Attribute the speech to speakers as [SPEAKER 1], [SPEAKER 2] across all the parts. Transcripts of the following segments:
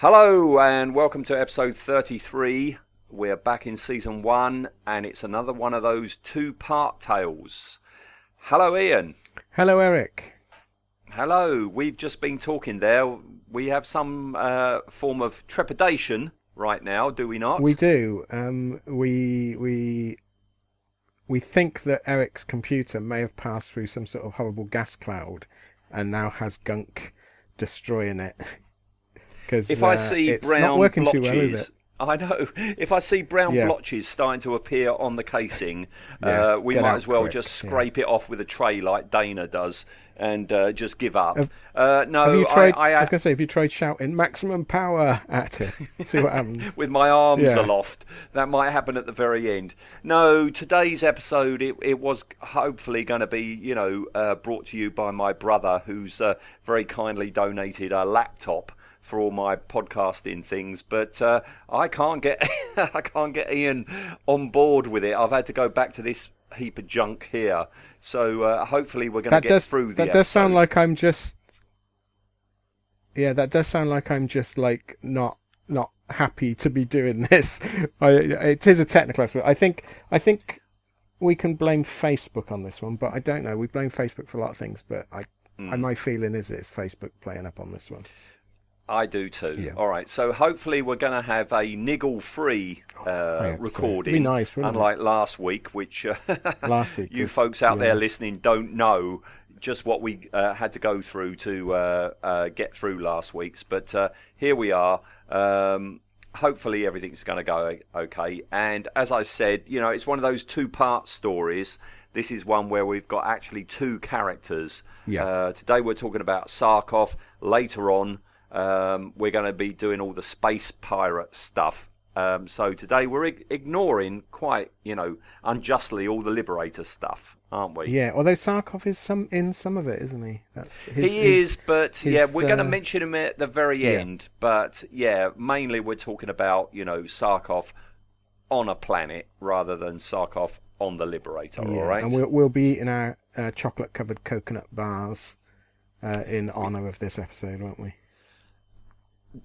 [SPEAKER 1] Hello, and welcome to episode 33. We're back in season one, and it's another one of those two part tales. Hello, Ian.
[SPEAKER 2] Hello, Eric.
[SPEAKER 1] Hello. We've just been talking there. We have some uh, form of trepidation right now, do we not?
[SPEAKER 2] We do. Um, we we we think that Eric's computer may have passed through some sort of horrible gas cloud, and now has gunk destroying it. Because
[SPEAKER 1] if I
[SPEAKER 2] uh,
[SPEAKER 1] see brown blotches,
[SPEAKER 2] too well, is it?
[SPEAKER 1] I know. If I see brown
[SPEAKER 2] Yeah.
[SPEAKER 1] blotches starting to appear on the casing,
[SPEAKER 2] Yeah,
[SPEAKER 1] uh, we might as well
[SPEAKER 2] quick,
[SPEAKER 1] just
[SPEAKER 2] yeah.
[SPEAKER 1] scrape it off with a tray like Dana does and uh, just give up.
[SPEAKER 2] Have-
[SPEAKER 1] uh, no,
[SPEAKER 2] Have you tried?
[SPEAKER 1] I,
[SPEAKER 2] I,
[SPEAKER 1] I,
[SPEAKER 2] was going to say, have you tried shouting maximum power at it? See what happens.
[SPEAKER 1] with my arms
[SPEAKER 2] Yeah.
[SPEAKER 1] aloft. That might happen at the very end. No, today's episode it, it was hopefully going to be you know uh, brought to you by my brother, who's uh, very kindly donated a laptop for all my podcasting things. But uh, I can't get I can't get Ian on board with it. I've had to go back to this heap of junk here. So uh, hopefully we're going to get
[SPEAKER 2] does
[SPEAKER 1] through
[SPEAKER 2] that does sound like I'm just. Yeah, that does sound like I'm just like not not happy to be doing this. I, it is a technical aspect. I think I think we can blame Facebook on this one, but I don't know. We blame Facebook for a lot of things, but I. I my feeling is it's Facebook playing up on this one.
[SPEAKER 1] I do too.
[SPEAKER 2] Yeah.
[SPEAKER 1] All right. So hopefully we're going to have a niggle-free uh,
[SPEAKER 2] hope so.
[SPEAKER 1] recording,
[SPEAKER 2] Be nice, wouldn't it?
[SPEAKER 1] unlike last week, which uh,
[SPEAKER 2] Last week
[SPEAKER 1] you folks out there listening don't know just what we uh, had to go through to uh, uh, get through last week's. But uh, here we are. Um, hopefully everything's going to go okay. And as I said, you know, it's one of those two-part stories. This is one where we've got actually two characters.
[SPEAKER 2] Yeah.
[SPEAKER 1] Uh, today we're talking about Sarkoff. Later on, um, we're going to be doing all the space pirate stuff. Um, so today we're ig- ignoring quite, you know, unjustly all the Liberator stuff, aren't we?
[SPEAKER 2] Yeah, although Sarkoff is some in some of it, isn't he? That's his,
[SPEAKER 1] he
[SPEAKER 2] his-
[SPEAKER 1] is, but
[SPEAKER 2] his,
[SPEAKER 1] yeah, we're going to
[SPEAKER 2] uh,
[SPEAKER 1] mention him at the very
[SPEAKER 2] yeah.
[SPEAKER 1] end. But yeah, mainly we're talking about, you know, Sarkoff on a planet rather than Sarkoff on the Liberator,
[SPEAKER 2] Yeah,
[SPEAKER 1] all right?
[SPEAKER 2] And we'll, we'll be eating our uh, chocolate covered coconut bars uh, in honour of this episode, won't we?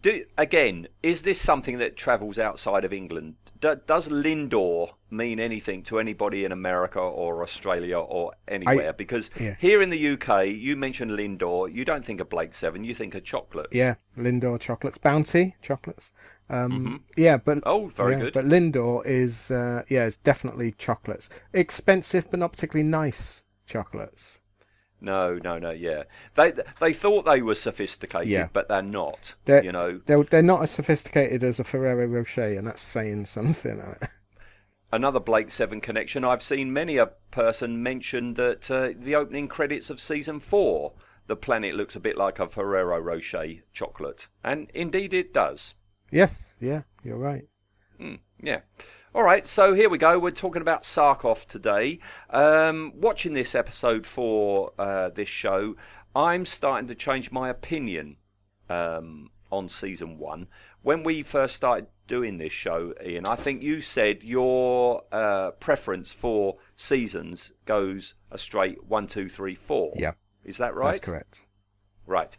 [SPEAKER 1] Do, again, is this something that travels outside of England? Do, does Lindor mean anything to anybody in America or Australia or anywhere? because
[SPEAKER 2] yeah.
[SPEAKER 1] here in the UK, you mention Lindor, you don't think of Blake Seven, you think of chocolates.
[SPEAKER 2] Yeah, Lindor chocolates, Bounty chocolates. Um, Yeah, but
[SPEAKER 1] Oh, very
[SPEAKER 2] yeah,
[SPEAKER 1] good.
[SPEAKER 2] But Lindor is uh, yeah, it's definitely chocolates. Expensive, but not particularly nice chocolates.
[SPEAKER 1] No, no, no. Yeah, they they thought they were sophisticated,
[SPEAKER 2] Yeah.
[SPEAKER 1] but they're not.
[SPEAKER 2] They're,
[SPEAKER 1] you know,
[SPEAKER 2] they're they're not as sophisticated as a Ferrero Rocher, and that's saying something.
[SPEAKER 1] another Blake Seven connection. I've seen many a person mention that uh, the opening credits of season four, the planet looks a bit like a Ferrero Rocher chocolate, and indeed it does.
[SPEAKER 2] yes, yeah, you're right.
[SPEAKER 1] Yeah. All right, so here we go. We're talking about Sarkoff today. Um, watching this episode for uh, this show, I'm starting to change my opinion um, on season one. When we first started doing this show, Ian, I think you said your uh, preference for seasons goes a straight one, two, three, four.
[SPEAKER 2] Yeah,
[SPEAKER 1] Is that right?
[SPEAKER 2] that's correct.
[SPEAKER 1] Right.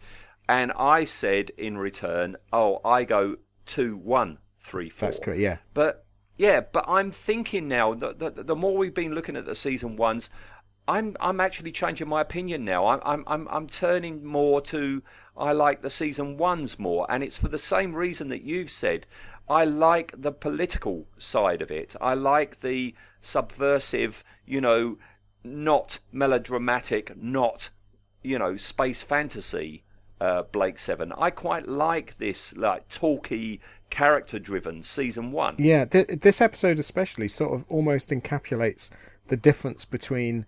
[SPEAKER 1] And I said in return, oh, I go two, one, three, four.
[SPEAKER 2] That's correct. Yeah,
[SPEAKER 1] But yeah, but I'm thinking now that the, the more we've been looking at the season ones, I'm I'm actually changing my opinion now. I'm I'm I'm, I'm turning more to I like the season ones more, and it's for the same reason that you've said. I like the political side of it. I like the subversive, you know, not melodramatic, not you know, space fantasy. Uh, Blake Seven. I quite like this like talky, character-driven season one.
[SPEAKER 2] yeah. Th- this episode especially sort of almost encapsulates the difference between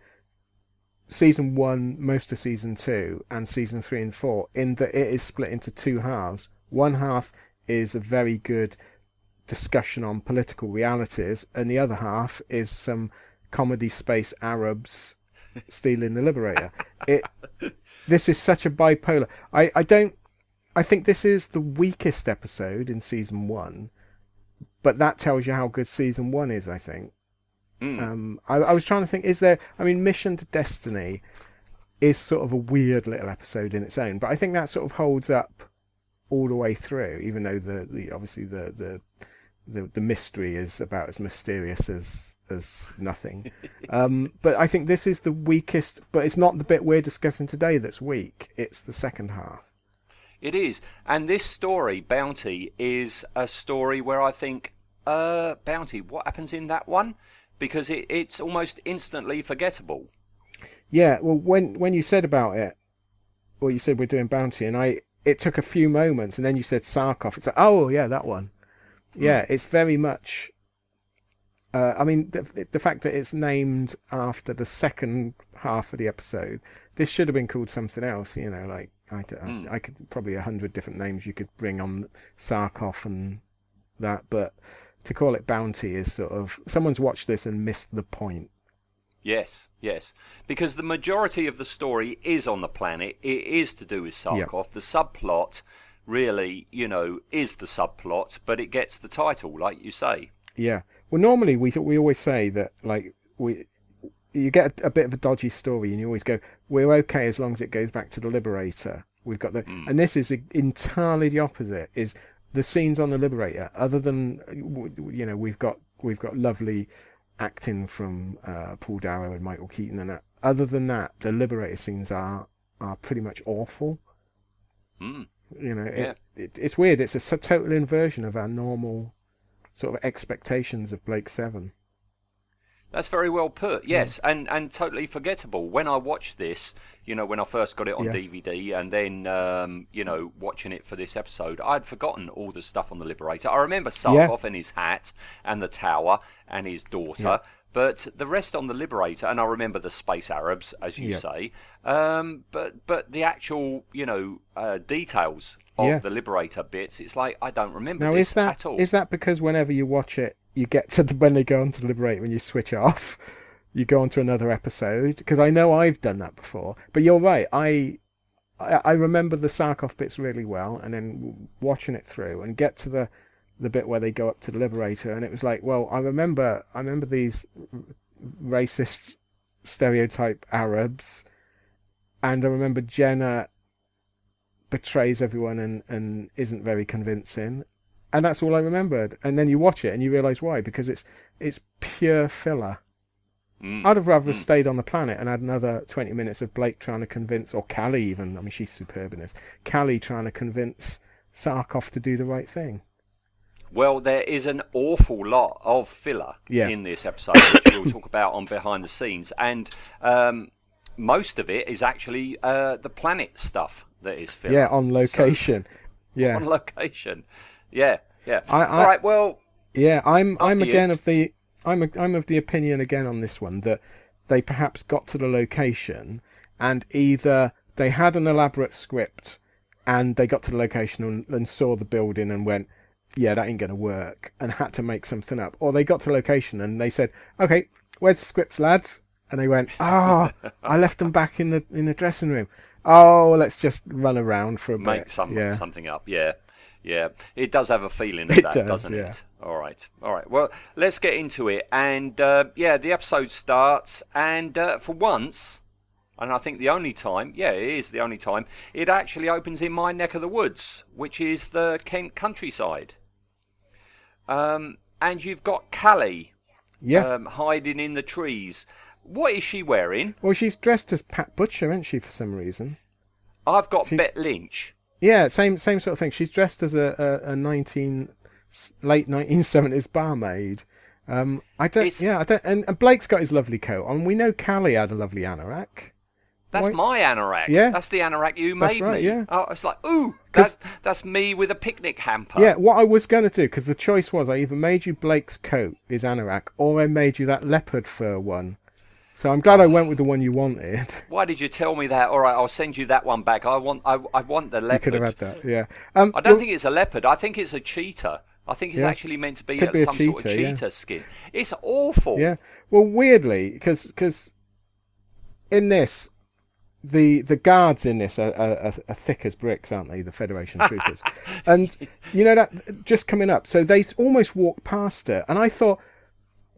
[SPEAKER 2] season one, most of season two, and season three and four, in that it is split into two halves. One half is a very good discussion on political realities, and the other half is some comedy space Arabs stealing the Liberator. It this is such a bipolar. I, I don't I think this is the weakest episode in season one, but that tells you how good season one is. I think.
[SPEAKER 1] Mm.
[SPEAKER 2] Um, I, I was trying to think: is there? I mean, Mission to Destiny is sort of a weird little episode in its own, but I think that sort of holds up all the way through, even though the, the obviously the, the the the mystery is about as mysterious as as nothing. um, but I think this is the weakest. But it's not the bit we're discussing today that's weak. It's the second half.
[SPEAKER 1] It is. And this story, Bounty, is a story where I think, uh, Bounty, what happens in that one? Because it, it's almost instantly forgettable.
[SPEAKER 2] Yeah, well, when when you said about it, well, you said we're doing Bounty, and I it took a few moments, and then you said Sarkoff. It's like, oh yeah, that one. Yeah, mm. it's very much. Uh, I mean, the, the fact that it's named after the second half of the episode, this should have been called something else. You know, like I, I, mm. I could probably a hundred different names you could bring on Sarkoff and that, but to call it bounty is sort of someone's watched this and missed the point.
[SPEAKER 1] Yes, yes, because the majority of the story is on the planet. It is to do with Sarkoff. The subplot, really, you know, is the subplot, but it gets the title, like you say.
[SPEAKER 2] Yeah. Well, normally we we always say that like we you get a, a, bit of a dodgy story and you always go, we're okay as long as it goes back to the Liberator. We've got the, mm. and this is entirely the opposite. Is the scenes on the Liberator, other than you know we've got we've got lovely acting from uh, Paul Darrow and Michael Keating and that. Other than that, the Liberator scenes are are pretty much awful.
[SPEAKER 1] Mm.
[SPEAKER 2] You know, it, yeah. it, it's weird. It's a total inversion of our normal sort of expectations of Blake Seven.
[SPEAKER 1] That's very well put. Yes, yeah. and and totally forgettable. When I watched this, you know, when I first got it on yes. DVD, and then um, you know, watching it for this episode, I'd forgotten all the stuff on the Liberator. I remember Sarkoff yeah. and his hat, and the tower, and his daughter. Yeah. But the rest on the Liberator, and I remember the Space Arabs, as you say. Um, but but the actual, you know, uh, details of the Liberator bits, it's like I don't remember
[SPEAKER 2] now,
[SPEAKER 1] this
[SPEAKER 2] is that,
[SPEAKER 1] at all.
[SPEAKER 2] Is that because whenever you watch it, you get to the, when they go on to liberate when you switch off you go on to another episode because i know i've done that before but you're right i I, remember the Sarkoff bits really well, and then watching it through and get to the the bit where they go up to the Liberator, and it was like, well, I remember, I remember these racist stereotype Arabs, and I remember Jenna betrays everyone and, and isn't very convincing, and that's all I remembered. And then you watch it and you realise why because it's it's pure filler. Mm. I'd have rather mm. stayed on the planet and had another twenty minutes of Blake trying to convince, or Cally even. I mean, she's superb in this. Cally trying to convince Sarkoff to do the right thing.
[SPEAKER 1] Well, there is an awful lot of filler
[SPEAKER 2] yeah.
[SPEAKER 1] in this episode, which we'll talk about on behind the scenes, and um, most of it is actually uh, the planet stuff that is filler.
[SPEAKER 2] Yeah, on location. So, yeah,
[SPEAKER 1] on location. Yeah, yeah. I, I, All right. Well.
[SPEAKER 2] Yeah, I'm. I'm again you. of the. I'm. A, I'm of the opinion again on this one that they perhaps got to the location and either they had an elaborate script and they got to the location and, and saw the building and went, yeah, that ain't going to work, and had to make something up. Or they got to location and they said, okay, where's the scripts, lads? And they went, oh, I left them back in the in the dressing room. Oh, let's just run around for a
[SPEAKER 1] make
[SPEAKER 2] bit.
[SPEAKER 1] Some,
[SPEAKER 2] yeah.
[SPEAKER 1] something up. Yeah. Yeah, it does have a feeling of it that, does, not yeah. it? All right, all right. Well, let's get into it. And uh, yeah, the episode starts, and uh, for once, and I think the only time, yeah, it is the only time, it actually opens in my neck of the woods, which is the Kent countryside. Um, and you've got Cally
[SPEAKER 2] yeah,
[SPEAKER 1] um, hiding in the trees. What is she wearing?
[SPEAKER 2] Well, she's dressed as Pat Butcher, isn't she, for some reason?
[SPEAKER 1] I've got she's... Bet Lynch.
[SPEAKER 2] Yeah, same same sort of thing. She's dressed as a a, a nineteen late nineteen seventies barmaid. Um, I don't. It's, yeah, I don't. And, and, Blake's got his lovely coat on. We know Cally had a lovely anorak.
[SPEAKER 1] That's my anorak.
[SPEAKER 2] Yeah,
[SPEAKER 1] that's the anorak you
[SPEAKER 2] that's
[SPEAKER 1] made
[SPEAKER 2] right,
[SPEAKER 1] me.
[SPEAKER 2] Yeah.
[SPEAKER 1] Oh, it's like ooh, that's that's me with a picnic hamper.
[SPEAKER 2] Yeah, what I was going to do because the choice was I either made you Blake's coat, his anorak, or I made you that leopard fur one So I'm glad I went with the one you wanted.
[SPEAKER 1] Why did you tell me that? All right, I'll send you that one back. I want, I, I want the
[SPEAKER 2] You
[SPEAKER 1] leopard.
[SPEAKER 2] could have had that. Yeah. Um,
[SPEAKER 1] I don't
[SPEAKER 2] well,
[SPEAKER 1] think it's a leopard. I think it's a cheetah. I think it's
[SPEAKER 2] Yeah.
[SPEAKER 1] actually meant to be, a-
[SPEAKER 2] be
[SPEAKER 1] some sort of
[SPEAKER 2] cheetah, yeah.
[SPEAKER 1] cheetah skin. It's awful.
[SPEAKER 2] Yeah. Well, weirdly, because in this, the the guards in this are, are, are, thick as bricks, aren't they? The Federation troopers, and you know that just coming up. So they almost walked past her, and I thought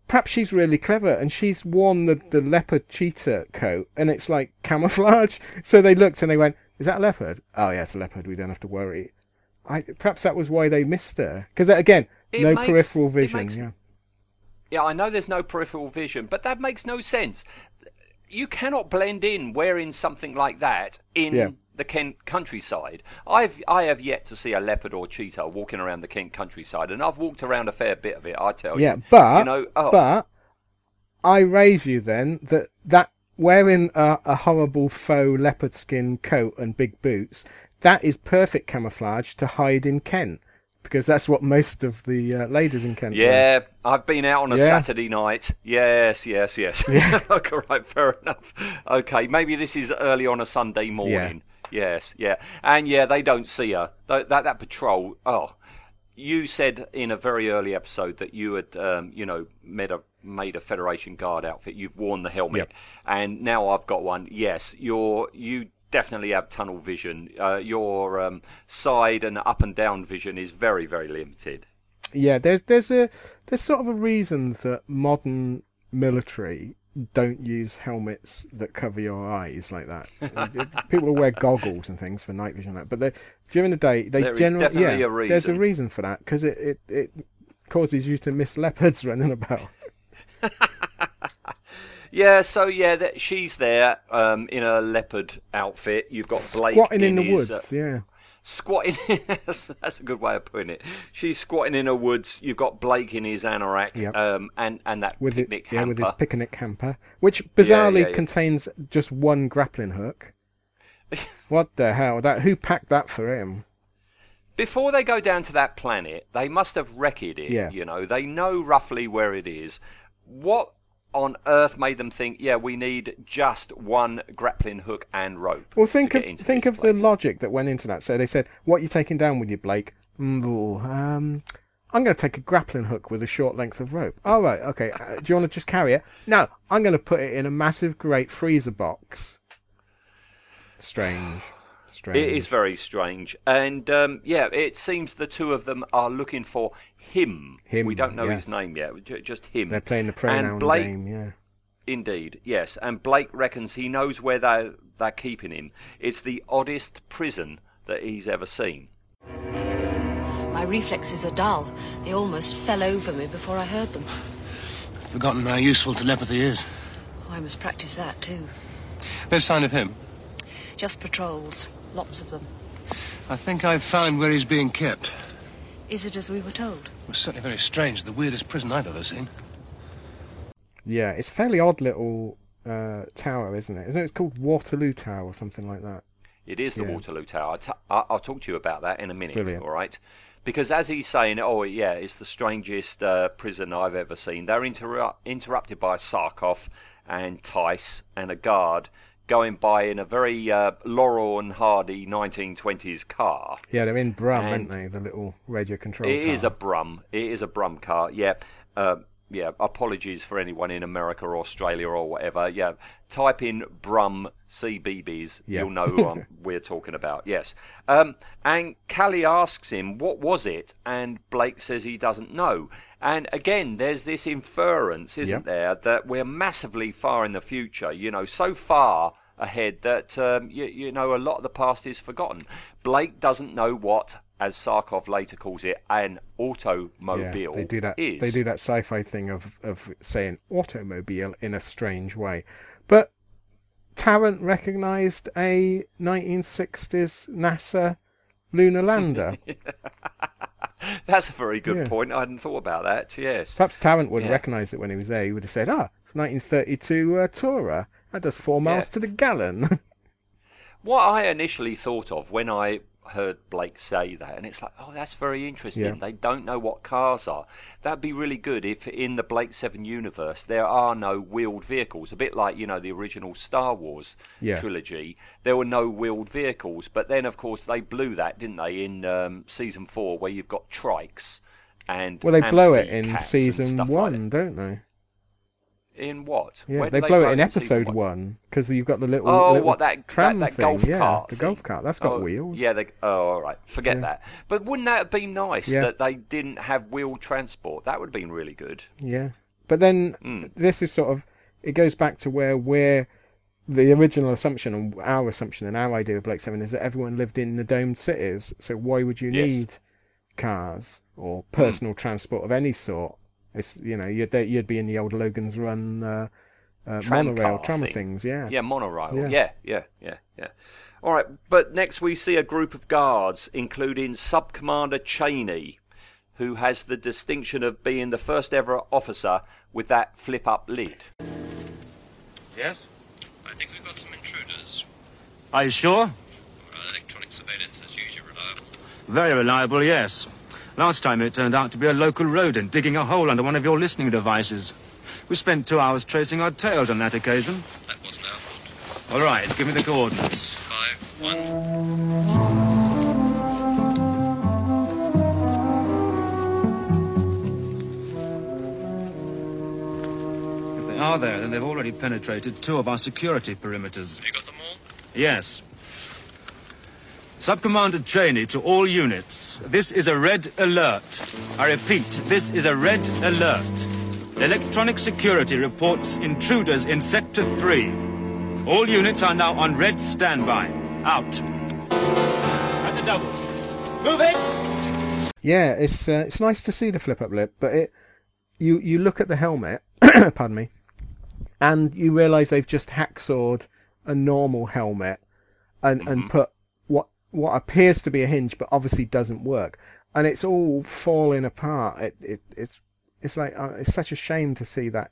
[SPEAKER 2] perhaps she's really clever, and she's worn the the leopard cheetah coat, and it's like camouflage. So they looked and they went, "Is that a leopard? Oh yeah, it's a leopard. We don't have to worry." I, perhaps that was why they missed her, because uh, again,
[SPEAKER 1] It
[SPEAKER 2] no
[SPEAKER 1] makes-
[SPEAKER 2] peripheral vision.
[SPEAKER 1] makes-
[SPEAKER 2] yeah.
[SPEAKER 1] Yeah, I know there's no peripheral vision, but that makes no sense. You cannot blend in wearing something like that in
[SPEAKER 2] Yeah.
[SPEAKER 1] the Kent countryside. I've I have yet to see a leopard or cheetah walking around the Kent countryside, and I've walked around a fair bit of it. I tell
[SPEAKER 2] Yeah,
[SPEAKER 1] you.
[SPEAKER 2] but
[SPEAKER 1] you know, oh,
[SPEAKER 2] but I raise you then that that wearing a, a horrible faux leopard skin coat and big boots that is perfect camouflage to hide in Kent because that's what most of the uh, ladies in Kent.
[SPEAKER 1] Yeah, I've been out on a
[SPEAKER 2] Yeah.
[SPEAKER 1] Saturday night. Yes, yes, yes. okay, right, fair enough. Okay, maybe this is early on a Sunday morning. Yes, yeah, and yeah, they don't see her. That that, that patrol. Oh, you said in a very early episode that you had, um, you know, made a made a Federation Guard outfit. You've worn the helmet,
[SPEAKER 2] Yep.
[SPEAKER 1] and now I've got one. Yes, you're you definitely have tunnel vision. Uh, your um, side and up and down vision is very very limited.
[SPEAKER 2] Yeah, there's there's a there's sort of a reason that modern military don't use helmets that cover your eyes like that. People wear goggles and things for night vision, like that, but during the day they
[SPEAKER 1] There is
[SPEAKER 2] generally
[SPEAKER 1] definitely
[SPEAKER 2] yeah,
[SPEAKER 1] a
[SPEAKER 2] there's a
[SPEAKER 1] reason.
[SPEAKER 2] reason for that because it, it it causes you to miss leopards running about.
[SPEAKER 1] Yeah, so yeah, that she's there um, in a leopard outfit. You've got Blake
[SPEAKER 2] Squatting in, the
[SPEAKER 1] his,
[SPEAKER 2] woods,
[SPEAKER 1] uh,
[SPEAKER 2] yeah.
[SPEAKER 1] squatting. that's, that's a good way of putting it. She's squatting in a woods. You've got Blake in his anorak,
[SPEAKER 2] Yep.
[SPEAKER 1] um, and and that
[SPEAKER 2] With it,
[SPEAKER 1] picnic
[SPEAKER 2] yeah, with his
[SPEAKER 1] hamper.
[SPEAKER 2] picnic hamper, which bizarrely
[SPEAKER 1] yeah, yeah.
[SPEAKER 2] contains just one grappling hook. what the hell? That who packed that for him?
[SPEAKER 1] Before they go down to that planet, they must have wrecked it.
[SPEAKER 2] Yeah.
[SPEAKER 1] You know, they know roughly where it is. What on earth made them think? Yeah, we need just one grappling hook and rope.
[SPEAKER 2] Well, think of think of the logic that went into that. So they said, "What are you taking down with you, Blake?" Mm, um, I'm going to take a grappling hook with a short length of rope. All right, okay. Uh, do you want to just carry it? No, I'm going to put it in a massive, great freezer box. Strange, strange.
[SPEAKER 1] It is very strange, and um, yeah, it seems the two of them are looking for him.
[SPEAKER 2] Him,
[SPEAKER 1] We don't know
[SPEAKER 2] yes.
[SPEAKER 1] his name yet. Just him.
[SPEAKER 2] They're playing the pronoun
[SPEAKER 1] and Blake,
[SPEAKER 2] game. Yeah.
[SPEAKER 1] Indeed, yes. And Blake reckons he knows where they they're keeping him. It's the oddest prison that he's ever seen.
[SPEAKER 3] My reflexes are dull. They almost fell over me before I heard them.
[SPEAKER 4] I've Forgotten how useful telepathy is.
[SPEAKER 3] Oh, I must practice that too.
[SPEAKER 4] No sign of him.
[SPEAKER 3] Just patrols. Lots of them.
[SPEAKER 4] I think I've found where he's being kept.
[SPEAKER 3] Is it as we were told?
[SPEAKER 4] It was certainly very strange. The weirdest prison I've ever seen.
[SPEAKER 2] Yeah, it's a fairly odd little uh, tower, isn't it? Isn't it? It's called Waterloo Tower or something like that.
[SPEAKER 1] It is the
[SPEAKER 2] Yeah.
[SPEAKER 1] Waterloo Tower. I'll, t- I- I'll talk to you about that in a minute.
[SPEAKER 2] Brilliant.
[SPEAKER 1] All right. Because as he's saying, oh yeah, it's the strangest uh, prison I've ever seen. They're interru- interrupted by Sarkoff and Tyce and a guard going by in a very uh, Laurel and Hardy 1920s car.
[SPEAKER 2] Yeah, they're in Brum,
[SPEAKER 1] And-
[SPEAKER 2] aren't they? The little radio control.
[SPEAKER 1] It is
[SPEAKER 2] car.
[SPEAKER 1] a Brum. It is a Brum car. Yeah. Uh, yeah. Apologies for anyone in America or Australia or whatever. Yeah. Type in Brum CBBC.
[SPEAKER 2] Yeah.
[SPEAKER 1] You'll know who we're talking about. Yes. Um, and Cally asks him, "What was it?" And Blake says he doesn't know. And again, there's this inference, isn't there, that we're massively far in the future. You know, so far ahead that um, you, you know a lot of the past is forgotten. Blake doesn't know what, as Sarkoff later calls it, an automobile
[SPEAKER 2] Yeah, they do that.
[SPEAKER 1] is.
[SPEAKER 2] They do that sci-fi thing of of saying automobile in a strange way, but Tarrant recognised a 1960s NASA lunar lander.
[SPEAKER 1] That's a very good
[SPEAKER 2] Yeah.
[SPEAKER 1] point. I hadn't thought about that. Yes.
[SPEAKER 2] Perhaps Tarrant would have
[SPEAKER 1] Yeah.
[SPEAKER 2] recognised it when he was there. He would have said, "Ah, it's 1932 uh, Tourer. That does four miles
[SPEAKER 1] Yeah.
[SPEAKER 2] to the gallon."
[SPEAKER 1] What I initially thought of when I heard Blake say that, and it's like, oh, that's very interesting.
[SPEAKER 2] Yeah.
[SPEAKER 1] They don't know what cars are. That'd be really good if in the Blake Seven universe there are no wheeled vehicles. A bit like you know the original Star Wars
[SPEAKER 2] Yeah.
[SPEAKER 1] trilogy, there were no wheeled vehicles. But then, of course, they blew that, didn't they, in um, season four, where you've got trikes and
[SPEAKER 2] Well, they blow it in season
[SPEAKER 1] stuff like
[SPEAKER 2] one, don't they?
[SPEAKER 1] In what?
[SPEAKER 2] Yeah,
[SPEAKER 1] Where
[SPEAKER 2] they blow it in episode one because you've got the little,
[SPEAKER 1] Oh,
[SPEAKER 2] little
[SPEAKER 1] what that that,
[SPEAKER 2] tram
[SPEAKER 1] that
[SPEAKER 2] thing.
[SPEAKER 1] golf
[SPEAKER 2] yeah,
[SPEAKER 1] cart?
[SPEAKER 2] the
[SPEAKER 1] thing.
[SPEAKER 2] golf cart. That's got
[SPEAKER 1] Oh,
[SPEAKER 2] wheels.
[SPEAKER 1] Yeah. They, oh, all right. Forget
[SPEAKER 2] Yeah.
[SPEAKER 1] that. But wouldn't that have been nice
[SPEAKER 2] Yeah.
[SPEAKER 1] that they didn't have wheel transport? That would have been really good.
[SPEAKER 2] Yeah, but then
[SPEAKER 1] Mm.
[SPEAKER 2] this is sort of it goes back to where we're the original assumption and our assumption and our idea of Blake Seven is that everyone lived in the domed cities. So why would you
[SPEAKER 1] Yes.
[SPEAKER 2] need cars or personal transport of any sort? It's you know you'd you'd be in the old Logan's Run uh, uh,
[SPEAKER 1] Tram
[SPEAKER 2] monorail
[SPEAKER 1] car
[SPEAKER 2] tram
[SPEAKER 1] thing.
[SPEAKER 2] things. Yeah.
[SPEAKER 1] Yeah, monorail.
[SPEAKER 2] Yeah.
[SPEAKER 1] Yeah. yeah, yeah, yeah, All right, but next we see a group of guards, including Sub Commander Cheney, who has the distinction of being the first ever officer with that flip up lid.
[SPEAKER 4] Yes?
[SPEAKER 5] I think we've got some intruders.
[SPEAKER 4] Are you sure?
[SPEAKER 5] Our electronic surveillance is usually reliable.
[SPEAKER 4] Very reliable, yes. Last time it turned out to be a local rodent digging a hole under one of your listening devices. We spent two hours tracing our tails on that occasion.
[SPEAKER 5] That wasn't our fault.
[SPEAKER 4] All right, give me the coordinates.
[SPEAKER 5] Five, one.
[SPEAKER 4] If they are there, then they've already penetrated two of our security perimeters.
[SPEAKER 5] Have you got them all?
[SPEAKER 4] Yes. Sub-Commander Cheney to all units. This is a red alert. I repeat, this is a red alert. Electronic security reports intruders in Sector 3. All units are now on red standby. Out. At the double. Move it!
[SPEAKER 2] Yeah, it's uh, it's nice to see the flip up lip, but it you you look at the helmet, pardon me, and you realise they've just hacksawed a normal helmet and and put what appears to be a hinge, but obviously doesn't work, and it's all falling apart. It it it's it's like uh, it's such a shame to see that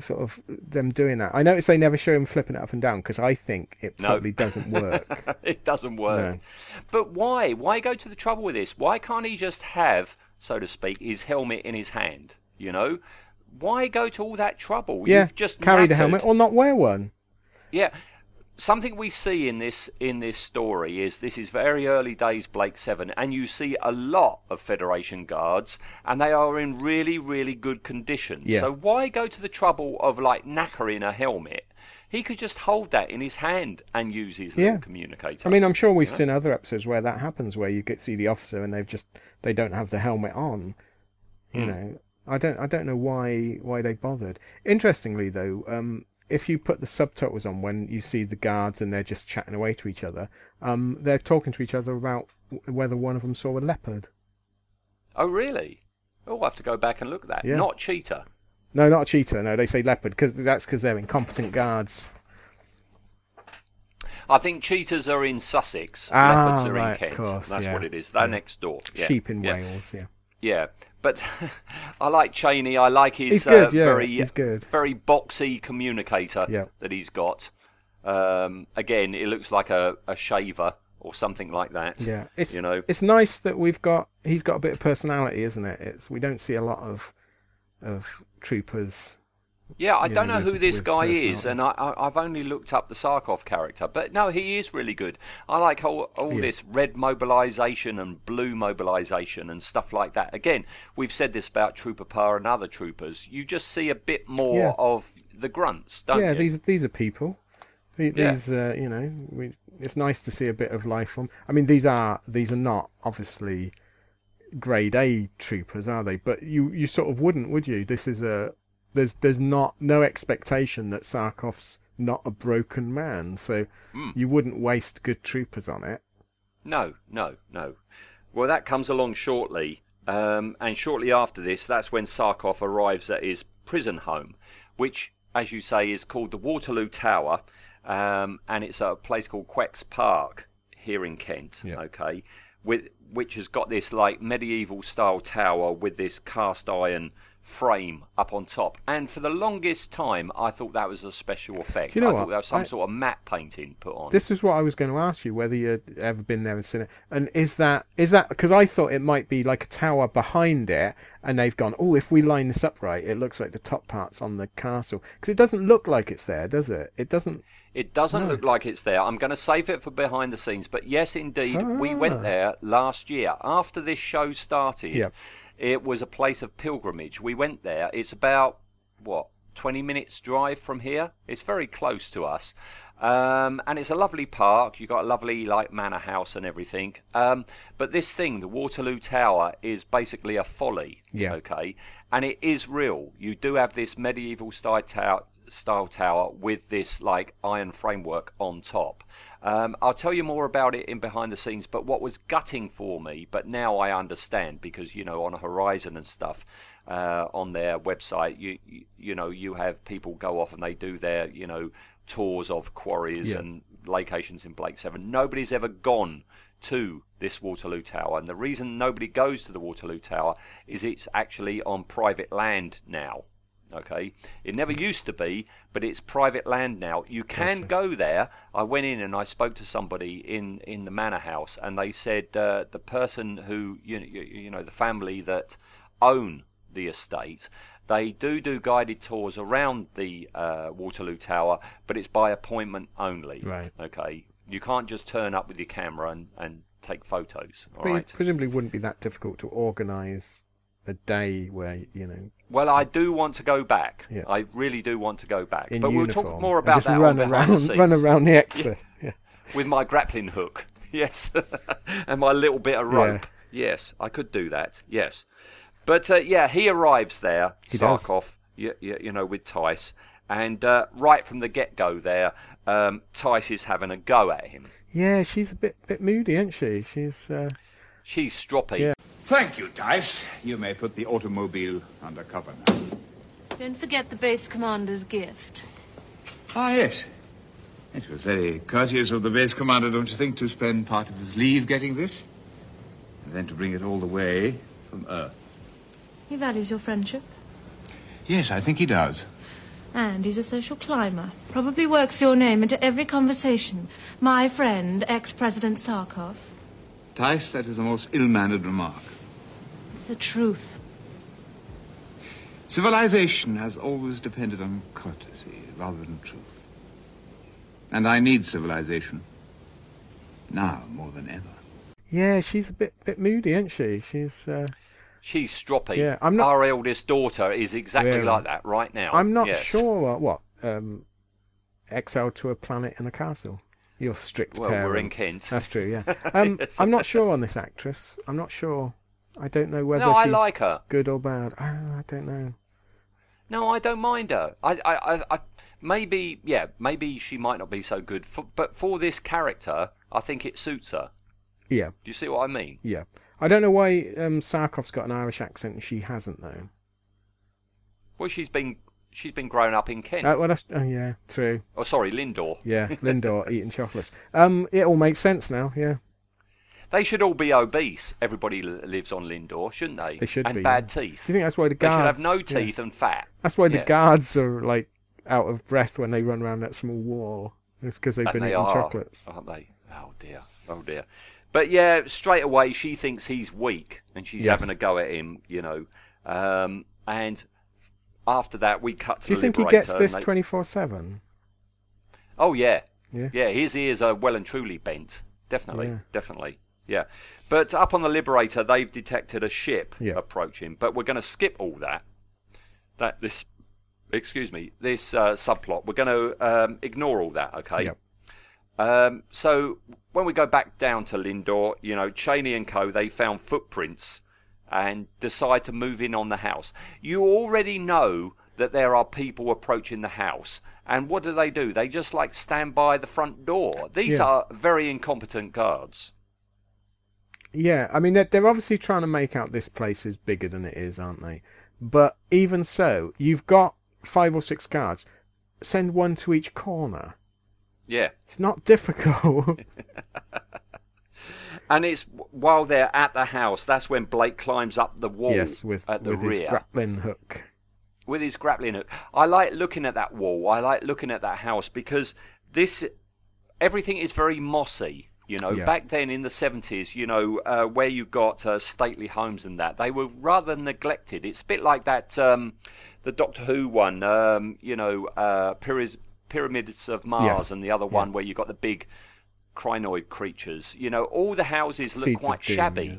[SPEAKER 2] sort of them doing that. I notice they never show him flipping it up and down because I think it
[SPEAKER 1] No.
[SPEAKER 2] probably doesn't work.
[SPEAKER 1] it doesn't work.
[SPEAKER 2] No.
[SPEAKER 1] But why? Why go to the trouble with this? Why can't he just have, so to speak, his helmet in his hand? You know, why go to all that trouble?
[SPEAKER 2] yeah,
[SPEAKER 1] You've just
[SPEAKER 2] carry the helmet or not wear one.
[SPEAKER 1] Yeah. Something we see in this in this story is this is very early days Blake Seven, and you see a lot of Federation guards, and they are in really really good condition.
[SPEAKER 2] Yeah.
[SPEAKER 1] So why go to the trouble of like knackering a helmet? He could just hold that in his hand and use his
[SPEAKER 2] Yeah.
[SPEAKER 1] little communicator.
[SPEAKER 2] I mean, I'm sure we've seen other episodes where that happens, where you get see the officer and they've just they don't have the helmet on. You
[SPEAKER 1] Hmm.
[SPEAKER 2] know, I don't I don't know why why they bothered. Interestingly, though, um, if you put the subtitles on when you see the guards and they're just chatting away to each other, um, they're talking to each other about whether one of them saw a leopard.
[SPEAKER 1] oh really? Oh, I'll have to go back and look at that.
[SPEAKER 2] Yeah.
[SPEAKER 1] Not cheetah.
[SPEAKER 2] No, not cheetah. No, they say leopard because that's because they're incompetent guards.
[SPEAKER 1] I think cheetahs are in Sussex.
[SPEAKER 2] Ah,
[SPEAKER 1] leopards are
[SPEAKER 2] right,
[SPEAKER 1] in
[SPEAKER 2] of
[SPEAKER 1] Kent.
[SPEAKER 2] course,
[SPEAKER 1] That's
[SPEAKER 2] yeah.
[SPEAKER 1] what it is. They're
[SPEAKER 2] Yeah.
[SPEAKER 1] next door. Yeah.
[SPEAKER 2] Sheep in. Wales. Yeah.
[SPEAKER 1] Yeah, but I like Cheney. I like his
[SPEAKER 2] good,
[SPEAKER 1] uh,
[SPEAKER 2] yeah,
[SPEAKER 1] very very boxy communicator
[SPEAKER 2] Yeah.
[SPEAKER 1] that he's got. Um, again, it looks like a, a shaver or something like that.
[SPEAKER 2] Yeah, it's
[SPEAKER 1] you know.
[SPEAKER 2] it's nice that we've got he's got a bit of personality, isn't it? It's we don't see a lot of of troopers.
[SPEAKER 1] Yeah, I don't
[SPEAKER 2] know,
[SPEAKER 1] know
[SPEAKER 2] with-
[SPEAKER 1] who this guy is, and I, I've only looked up the Sarkoff character, but no, he is really good. I like all, all
[SPEAKER 2] Yeah.
[SPEAKER 1] this red mobilisation and blue mobilisation and stuff like that. Again, we've said this about Trooper Parr and other troopers. You just see a bit more
[SPEAKER 2] Yeah.
[SPEAKER 1] of the grunts, don't
[SPEAKER 2] yeah,
[SPEAKER 1] you?
[SPEAKER 2] Yeah, these these are people. The-
[SPEAKER 1] Yeah.
[SPEAKER 2] These uh, you know, we, it's nice to see a bit of life from. I mean, these are these are not obviously grade A troopers, are they? But you you sort of wouldn't, would you? This is a there's there's not no expectation that Sarkoff's not a broken man, so
[SPEAKER 1] Hmm.
[SPEAKER 2] you wouldn't waste good troopers on it.
[SPEAKER 1] No, no, no. Well, that comes along shortly, um, and shortly after this, that's when Sarkoff arrives at his prison home, which, as you say, is called the Waterloo Tower, um, and it's a place called Quex Park here in Kent.
[SPEAKER 2] Yeah.
[SPEAKER 1] Okay, with which has got this like medieval style tower with this cast iron frame up on top. And for the longest time, I thought that was a special effect.
[SPEAKER 2] Do you know
[SPEAKER 1] I
[SPEAKER 2] what?
[SPEAKER 1] thought that was some
[SPEAKER 2] I-
[SPEAKER 1] sort of matte painting put on.
[SPEAKER 2] This is what I was going to ask you whether you'd ever been there and seen it. And is that is that because I thought it might be like a tower behind it, and they've gone, oh, if we line this up right, it looks like the top part's on the castle because it doesn't look like it's there, does it? It doesn't.
[SPEAKER 1] It doesn't
[SPEAKER 2] No.
[SPEAKER 1] look like it's there. I'm going to save it for behind the scenes. But yes, indeed, we
[SPEAKER 2] Ah.
[SPEAKER 1] went there last year after this show started.
[SPEAKER 2] Yep.
[SPEAKER 1] It was a place of pilgrimage. We went there. It's about what 20 minutes drive from here. It's very close to us. Um, and it's a lovely park. You've got a lovely like manor house and everything. Um, but this thing, the Waterloo Tower, is basically a folly.
[SPEAKER 2] Yeah.
[SPEAKER 1] Okay. And it is real. You do have this medieval style tower, style tower with this like iron framework on top. Um, I'll tell you more about it in behind the scenes. But what was gutting for me, but now I understand because you know on Horizon and stuff, uh, on their website, you, you you know you have people go off and they do their you know tours of quarries
[SPEAKER 2] Yeah.
[SPEAKER 1] and locations in Blake Seven. Nobody's ever gone to this Waterloo Tower, and the reason nobody goes to the Waterloo Tower is it's actually on private land now. Okay, it never used to be, but it's private land now. You can go there. I went in and I spoke to somebody in in the manor house, and they said uh, the person who you know, you, you know the family that own the estate. They do do guided tours around the uh, Waterloo Tower, but it's by appointment only.
[SPEAKER 2] Right.
[SPEAKER 1] Okay. You can't just turn up with your camera and, and take photos. All right.
[SPEAKER 2] it presumably wouldn't be that difficult to organise a day where you know
[SPEAKER 1] Well, I do want to go back.
[SPEAKER 2] Yeah.
[SPEAKER 1] I really do want to go back.
[SPEAKER 2] in
[SPEAKER 1] but we'll talk more about
[SPEAKER 2] just
[SPEAKER 1] that
[SPEAKER 2] run around, run around the exit. Yeah.
[SPEAKER 1] with my grappling hook. Yes, and my little bit of
[SPEAKER 2] Yeah.
[SPEAKER 1] rope. Yes, I could do that. Yes, but uh, yeah, he arrives there,
[SPEAKER 2] He.
[SPEAKER 1] Sarkoff. You, you, you know, with Tyce, and uh, right from the get-go, there, um, Tyce is having a go at him.
[SPEAKER 2] Yeah, she's a bit bit moody, isn't she? She's uh,
[SPEAKER 1] She's stroppy.
[SPEAKER 2] Yeah.
[SPEAKER 6] Thank you, Tyce. You may put the automobile under cover now.
[SPEAKER 7] Don't forget the base commander's gift.
[SPEAKER 6] Ah, yes. It was very courteous of the base commander, don't you think, to spend part of his leave getting this? And then to bring it all the way from Earth.
[SPEAKER 7] He values your friendship.
[SPEAKER 6] Yes, I think he does.
[SPEAKER 7] And he's a social climber. Probably works your name into every conversation. My friend, ex-President Sarkoff.
[SPEAKER 6] Tyce, that is a most ill-mannered remark.
[SPEAKER 7] It's the truth.
[SPEAKER 6] Civilization has always depended on courtesy rather than truth. And I need civilization. Now more than ever.
[SPEAKER 2] yeah, she's a bit bit moody, isn't she? She's uh,
[SPEAKER 1] She's stroppy.
[SPEAKER 2] Yeah, I'm not-
[SPEAKER 1] Our eldest daughter is exactly
[SPEAKER 2] Really?
[SPEAKER 1] like that right now.
[SPEAKER 2] I'm not
[SPEAKER 1] Yes.
[SPEAKER 2] sure what, what um, exiled to a planet in a castle. Your strict
[SPEAKER 1] Well,
[SPEAKER 2] parent.
[SPEAKER 1] we're in Kent.
[SPEAKER 2] That's true. Yeah. Um,
[SPEAKER 1] Yes.
[SPEAKER 2] I'm not sure on this actress. I'm not sure. I don't know whether
[SPEAKER 1] No, I
[SPEAKER 2] she's
[SPEAKER 1] like her.
[SPEAKER 2] good or bad. Ah, I don't know.
[SPEAKER 1] No, I don't mind her. I, I, I, I maybe, yeah, maybe she might not be so good, for, but for this character, I think it suits her.
[SPEAKER 2] Yeah,
[SPEAKER 1] Do you see what I mean?
[SPEAKER 2] yeah. I don't know why um, Sarkoff's got an Irish accent and she hasn't though.
[SPEAKER 1] Well, she's been she's been grown up in Kent.
[SPEAKER 2] Uh, well, that's oh yeah, true.
[SPEAKER 1] oh, sorry, Lindor.
[SPEAKER 2] Yeah, Lindor eating chocolates. Um, it all makes sense now. Yeah,
[SPEAKER 1] They should all be obese. Everybody lives on Lindor, shouldn't they?
[SPEAKER 2] They should
[SPEAKER 1] and
[SPEAKER 2] be,
[SPEAKER 1] bad teeth.
[SPEAKER 2] do you think that's why the guards?
[SPEAKER 1] They should have no
[SPEAKER 2] yeah.
[SPEAKER 1] teeth and fat.
[SPEAKER 2] That's why the
[SPEAKER 1] Yeah.
[SPEAKER 2] guards are like out of breath when they run around that small wall. It's because they've
[SPEAKER 1] And
[SPEAKER 2] been
[SPEAKER 1] they
[SPEAKER 2] eating
[SPEAKER 1] are,
[SPEAKER 2] chocolates.
[SPEAKER 1] aren't they? Oh dear, oh dear. But yeah, straight away she thinks he's weak, and she's
[SPEAKER 2] Yes.
[SPEAKER 1] having a go at him, you know. Um, and after that, we cut to
[SPEAKER 2] Do you think he gets this twenty four seven?
[SPEAKER 1] Oh yeah,
[SPEAKER 2] Yeah.
[SPEAKER 1] yeah. His ears are well and truly bent. Definitely,
[SPEAKER 2] Yeah.
[SPEAKER 1] definitely. Yeah. But up on the Liberator, they've detected a ship
[SPEAKER 2] Yeah.
[SPEAKER 1] approaching. But we're going to skip all that. That this, excuse me, this uh, subplot. We're going to um, ignore all that. Okay.
[SPEAKER 2] Yep.
[SPEAKER 1] Um, so when we go back down to Lindor, you know, Cheney and Co. They found footprints and decide to move in on the house. You already know that there are people approaching the house, and what do they do? They just like stand by the front door. These
[SPEAKER 2] Yeah.
[SPEAKER 1] are very incompetent guards.
[SPEAKER 2] Yeah, I mean they're, they're obviously trying to make out this place is bigger than it is, aren't they? But even so, you've got five or six cards. Send one to each corner.
[SPEAKER 1] Yeah.
[SPEAKER 2] It's not difficult.
[SPEAKER 1] And it's while they're at the house, that's when Blake climbs up the wall
[SPEAKER 2] yes, with
[SPEAKER 1] at the
[SPEAKER 2] with his
[SPEAKER 1] rear
[SPEAKER 2] grappling hook.
[SPEAKER 1] with his grappling hook. I like looking at that wall. I like looking at that house because this everything is very mossy. You know,
[SPEAKER 2] Yeah.
[SPEAKER 1] back then in the seventies, you know, uh, where you got uh, stately homes and that, they were rather neglected. It's a bit like that, um, the Doctor Who one. Um, you know, uh, Pyramids of Mars,
[SPEAKER 2] Yes.
[SPEAKER 1] and the other one where you got the big Krynoid creatures. You know, all the houses look
[SPEAKER 2] Seeds
[SPEAKER 1] quite
[SPEAKER 2] Doom,
[SPEAKER 1] shabby.
[SPEAKER 2] yeah.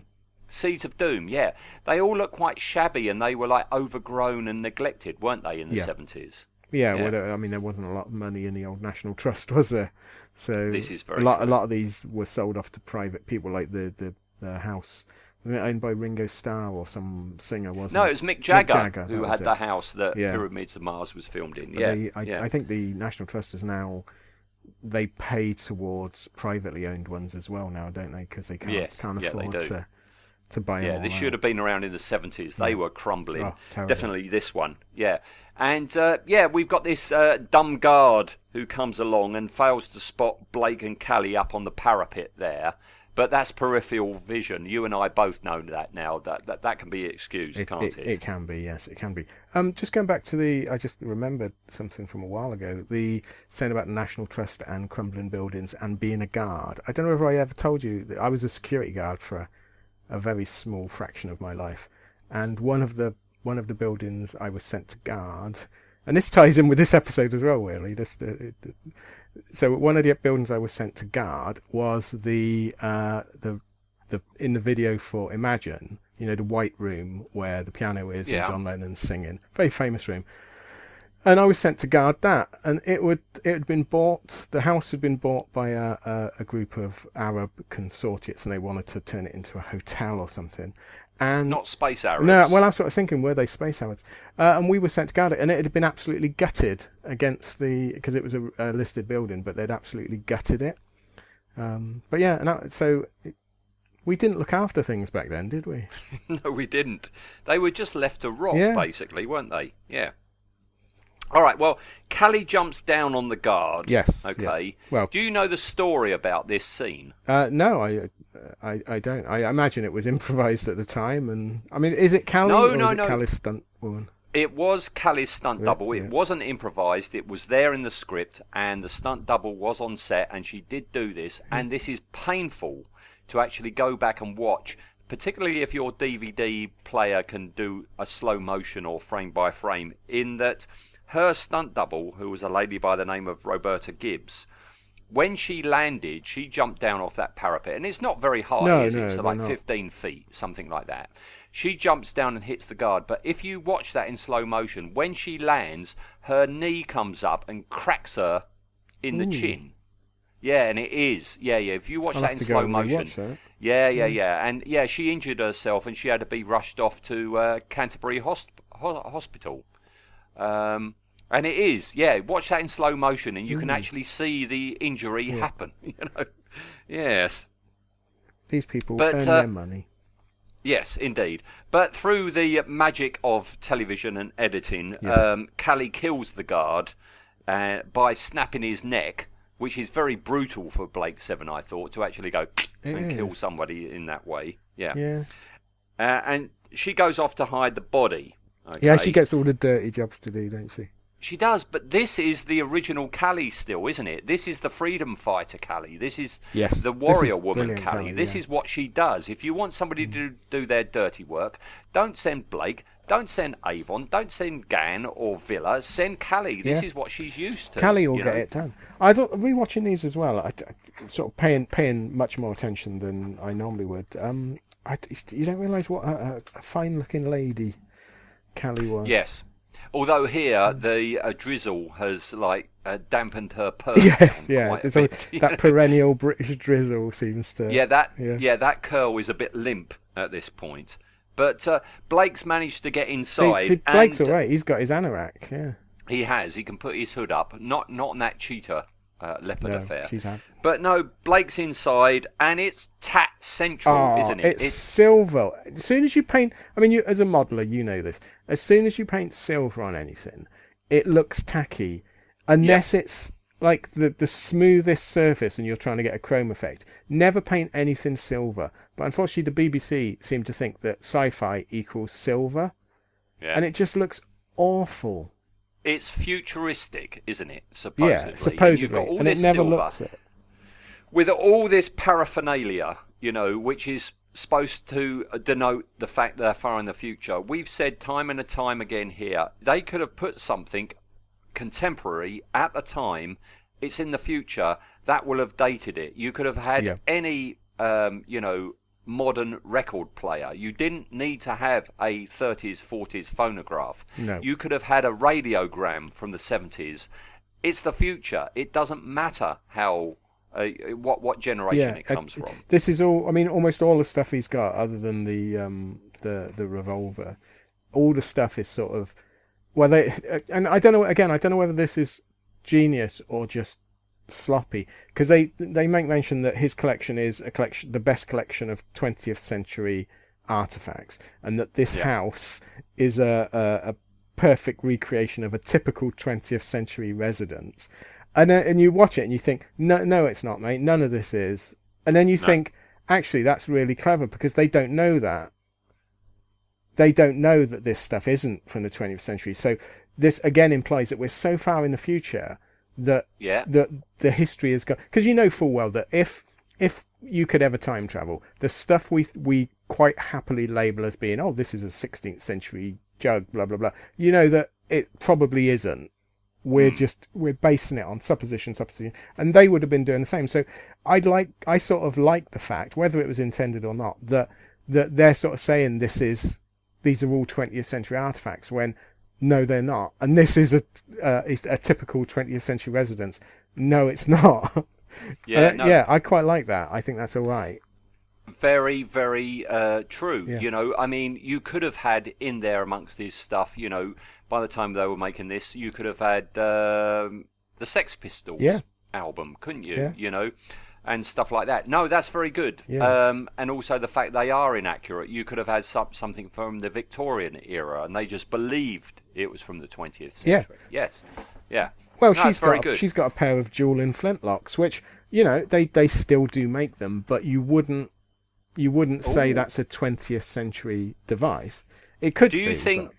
[SPEAKER 1] Seeds of Doom, yeah. They all look quite shabby and they were like overgrown and neglected, weren't they, in the
[SPEAKER 2] Yeah.
[SPEAKER 1] 70s?
[SPEAKER 2] Yeah,
[SPEAKER 1] Yeah.
[SPEAKER 2] Well, I mean, there wasn't a lot of money in the old National Trust, was there? So
[SPEAKER 1] This is very
[SPEAKER 2] a lot. A lot of these were sold off to private people, like the the, the house it owned by Ringo Starr or some singer, wasn't
[SPEAKER 1] No,
[SPEAKER 2] it?
[SPEAKER 1] it was Mick Jagger,
[SPEAKER 2] Jagger,
[SPEAKER 1] who had
[SPEAKER 2] was
[SPEAKER 1] the house that
[SPEAKER 2] Yeah.
[SPEAKER 1] Pyramids of Mars was filmed in. Yeah,
[SPEAKER 2] they, I,
[SPEAKER 1] yeah.
[SPEAKER 2] I think the National Trust is now they pay towards privately owned ones as well now, don't they? Because they can't
[SPEAKER 1] Yes,
[SPEAKER 2] can't
[SPEAKER 1] yeah,
[SPEAKER 2] afford to to buy
[SPEAKER 1] yeah, this should have been around in the 70s. They were crumbling.
[SPEAKER 2] Oh.
[SPEAKER 1] Definitely this one. Yeah. And uh, yeah, we've got this uh, dumb guard who comes along and fails to spot Blake and Cally up on the parapet there. But that's peripheral vision. You and I both know that now. That that, that can be excused,
[SPEAKER 2] It,
[SPEAKER 1] can't
[SPEAKER 2] it,
[SPEAKER 1] it?
[SPEAKER 2] it can be, yes, it can be. Um, just going back to the, I just remembered something from a while ago. The saying about the National Trust and crumbling buildings and being a guard. I don't know if I ever told you that I was a security guard for a, a very small fraction of my life, and one of the one of the buildings I was sent to guard, and this ties in with this episode as well, really. Just, uh, it, so one of the buildings I was sent to guard was the uh, the the in the video for Imagine, you know, the white room where the piano is
[SPEAKER 1] Yeah.
[SPEAKER 2] and John Lennon's singing, very famous room. And I was sent to guard that, and it would it had been bought. The house had been bought by a, a, a group of Arab consortiates, and they wanted to turn it into a hotel or something. And
[SPEAKER 1] Not space arrows.
[SPEAKER 2] no, well, I was sort of thinking, were they space arrows? Uh, and we were sent to guard it, and it had been absolutely gutted against the because it was a, a listed building, but they'd absolutely gutted it. Um, but yeah, and so it, we didn't look after things back then, did we?
[SPEAKER 1] No, we didn't. They were just left to rot,
[SPEAKER 2] Yeah.
[SPEAKER 1] basically, weren't they? Yeah. All right. Well, Cally jumps down on the guard.
[SPEAKER 2] Yes,
[SPEAKER 1] Okay.
[SPEAKER 2] yeah. Well-
[SPEAKER 1] do you know the story about this scene?
[SPEAKER 2] Uh, no, I, uh, I, I don't. I imagine it was improvised at the time, and I mean, is it Cally
[SPEAKER 1] No,
[SPEAKER 2] or
[SPEAKER 1] no,
[SPEAKER 2] is it
[SPEAKER 1] no.
[SPEAKER 2] Cally's stunt woman?
[SPEAKER 1] It was Cally's stunt
[SPEAKER 2] Yeah,
[SPEAKER 1] double. It
[SPEAKER 2] yeah.
[SPEAKER 1] wasn't improvised. It was there in the script, and the stunt double was on set, and she did do this.
[SPEAKER 2] Hmm.
[SPEAKER 1] And this is painful to actually go back and watch, particularly if your DVD player can do a slow motion or frame by frame. In that, her stunt double, who was a lady by the name of Roberta Gibbs, when she landed, she jumped down off that parapet, and it's not very high,
[SPEAKER 2] No,
[SPEAKER 1] is
[SPEAKER 2] no,
[SPEAKER 1] it? So like
[SPEAKER 2] not.
[SPEAKER 1] 15 feet, something like that. She jumps down and hits the guard, but if you watch that in slow motion, when she lands, her knee comes up and cracks her in the chin. Yeah, and it is. Yeah, yeah. If you watch
[SPEAKER 2] I'll
[SPEAKER 1] that in slow motion, yeah, yeah, yeah, and yeah, she injured herself and she had to be rushed off to uh, Canterbury hosp- Hospital. Um, and it is, yeah. Watch that in slow motion, and you can actually see the injury happen. You know, yes.
[SPEAKER 2] These people
[SPEAKER 1] But,
[SPEAKER 2] earn
[SPEAKER 1] uh,
[SPEAKER 2] their money.
[SPEAKER 1] Yes, indeed. But through the magic of television and editing,
[SPEAKER 2] Yes.
[SPEAKER 1] um, Cally kills the guard uh, by snapping his neck, which is very brutal for Blake Seven, I thought, to actually go
[SPEAKER 2] It
[SPEAKER 1] and kill somebody in that way. Yeah.
[SPEAKER 2] Yeah,
[SPEAKER 1] Uh, and she goes off to hide the body.
[SPEAKER 2] Yeah. She gets all the dirty jobs to do, don't she?
[SPEAKER 1] She does, but this is the original Cally still, isn't it? This is the freedom fighter Cally. This is
[SPEAKER 2] Yes,
[SPEAKER 1] the warrior
[SPEAKER 2] is
[SPEAKER 1] woman Cally.
[SPEAKER 2] Cally,
[SPEAKER 1] This
[SPEAKER 2] yeah.
[SPEAKER 1] is what she does. If you want somebody to do their dirty work, don't send Blake, don't send Avon, don't send Gan or Vila. Send Cally. This
[SPEAKER 2] Yeah.
[SPEAKER 1] is what she's used to.
[SPEAKER 2] Cally will get
[SPEAKER 1] know?
[SPEAKER 2] it done. I thought rewatching these as well. I, I- sort of paying paying much more attention than I normally would. Um, I, you don't realise what a, a fine looking lady Cally was.
[SPEAKER 1] Yes. Although here the uh, drizzle has like uh, dampened her purse.
[SPEAKER 2] Yes, yeah.
[SPEAKER 1] a
[SPEAKER 2] a- that perennial British drizzle seems to.
[SPEAKER 1] Yeah, that
[SPEAKER 2] Yeah.
[SPEAKER 1] yeah. that curl is a bit limp at this point. But uh, Blake's managed to get inside.
[SPEAKER 2] see, Blake's
[SPEAKER 1] and
[SPEAKER 2] all right. He's got his anorak. Yeah.
[SPEAKER 1] He has. He can put his hood up. Not not on that cheetah uh, leopard
[SPEAKER 2] No,
[SPEAKER 1] affair.
[SPEAKER 2] she's had.
[SPEAKER 1] But no, Blake's inside, and it's tat central,
[SPEAKER 2] Oh,
[SPEAKER 1] isn't it?
[SPEAKER 2] it's, silver. As soon as you paint, I mean, you as a modeler, you know this. As soon as you paint silver on anything, it looks tacky, unless it's like the the smoothest surface and you're trying to get a chrome effect. Never paint anything silver. But unfortunately, the BBC seem to think that sci-fi equals silver,
[SPEAKER 1] Yeah.
[SPEAKER 2] and it just looks awful.
[SPEAKER 1] It's futuristic, isn't it? Supposedly.
[SPEAKER 2] Yeah,
[SPEAKER 1] And you've
[SPEAKER 2] supposedly,
[SPEAKER 1] got all
[SPEAKER 2] and it never
[SPEAKER 1] silver.
[SPEAKER 2] looks it.
[SPEAKER 1] with all this paraphernalia, you know, which is supposed to denote the fact they're far in the future. We've said time and time again here, they could have put something contemporary at the time. It's in the future that will have dated it. You could have had
[SPEAKER 2] Yeah.
[SPEAKER 1] any, um, you know, modern record player. You didn't need to have a 30s, 40s phonograph.
[SPEAKER 2] No.
[SPEAKER 1] You could have had a radiogram from the 70s. It's the future. It doesn't matter how uh, what what generation it
[SPEAKER 2] uh,
[SPEAKER 1] comes from.
[SPEAKER 2] This is all. I mean, almost all the stuff he's got, other than the um the the revolver, all the stuff is sort of. Well, they uh, and I don't know. Again, I don't know whether this is genius or just sloppy because they they make mention that his collection is a collection, the best collection of 20th century artifacts, and that this
[SPEAKER 1] Yeah.
[SPEAKER 2] house is a, a a perfect recreation of a typical 20th century residence. And then, and you watch it and you think, no, no, it's not, mate. None of this is. And then you think, actually, that's really clever because they don't know that. They don't know that this stuff isn't from the 20th century. So this again implies that we're so far in the future that
[SPEAKER 1] Yeah.
[SPEAKER 2] that the history has got because you know full well that if if you could ever time travel, the stuff we we quite happily label as being oh this is a 16th century jug blah blah blah, you know that it probably isn't. We're hmm. just we're basing it on supposition, supposition, and they would have been doing the same. So I'd like I sort of like the fact, whether it was intended or not, that that they're sort of saying this is these are all 20th century artifacts when no they're not and this is a uh, is a typical 20th century residence no it's not
[SPEAKER 1] Yeah,
[SPEAKER 2] Uh,
[SPEAKER 1] no.
[SPEAKER 2] yeah i quite like that i think that's all right
[SPEAKER 1] very very uh, true
[SPEAKER 2] Yeah.
[SPEAKER 1] you know i mean you could have had in there amongst this stuff you know by the time they were making this you could have had um, the sex pistols
[SPEAKER 2] Yeah.
[SPEAKER 1] album couldn't you
[SPEAKER 2] Yeah.
[SPEAKER 1] you know and stuff like that no that's very good
[SPEAKER 2] Yeah.
[SPEAKER 1] um, and also the fact they are inaccurate you could have had some, something from the victorian era and they just believed it was from the 20th century. Yeah. yes yeah
[SPEAKER 2] well
[SPEAKER 1] No,
[SPEAKER 2] she's
[SPEAKER 1] very
[SPEAKER 2] got
[SPEAKER 1] good
[SPEAKER 2] she's got a pair of dueling flintlocks which you know they they still do make them but you wouldn't you wouldn't say
[SPEAKER 1] Ooh.
[SPEAKER 2] that's a 20th century device it could
[SPEAKER 1] do you
[SPEAKER 2] be,
[SPEAKER 1] think
[SPEAKER 2] but-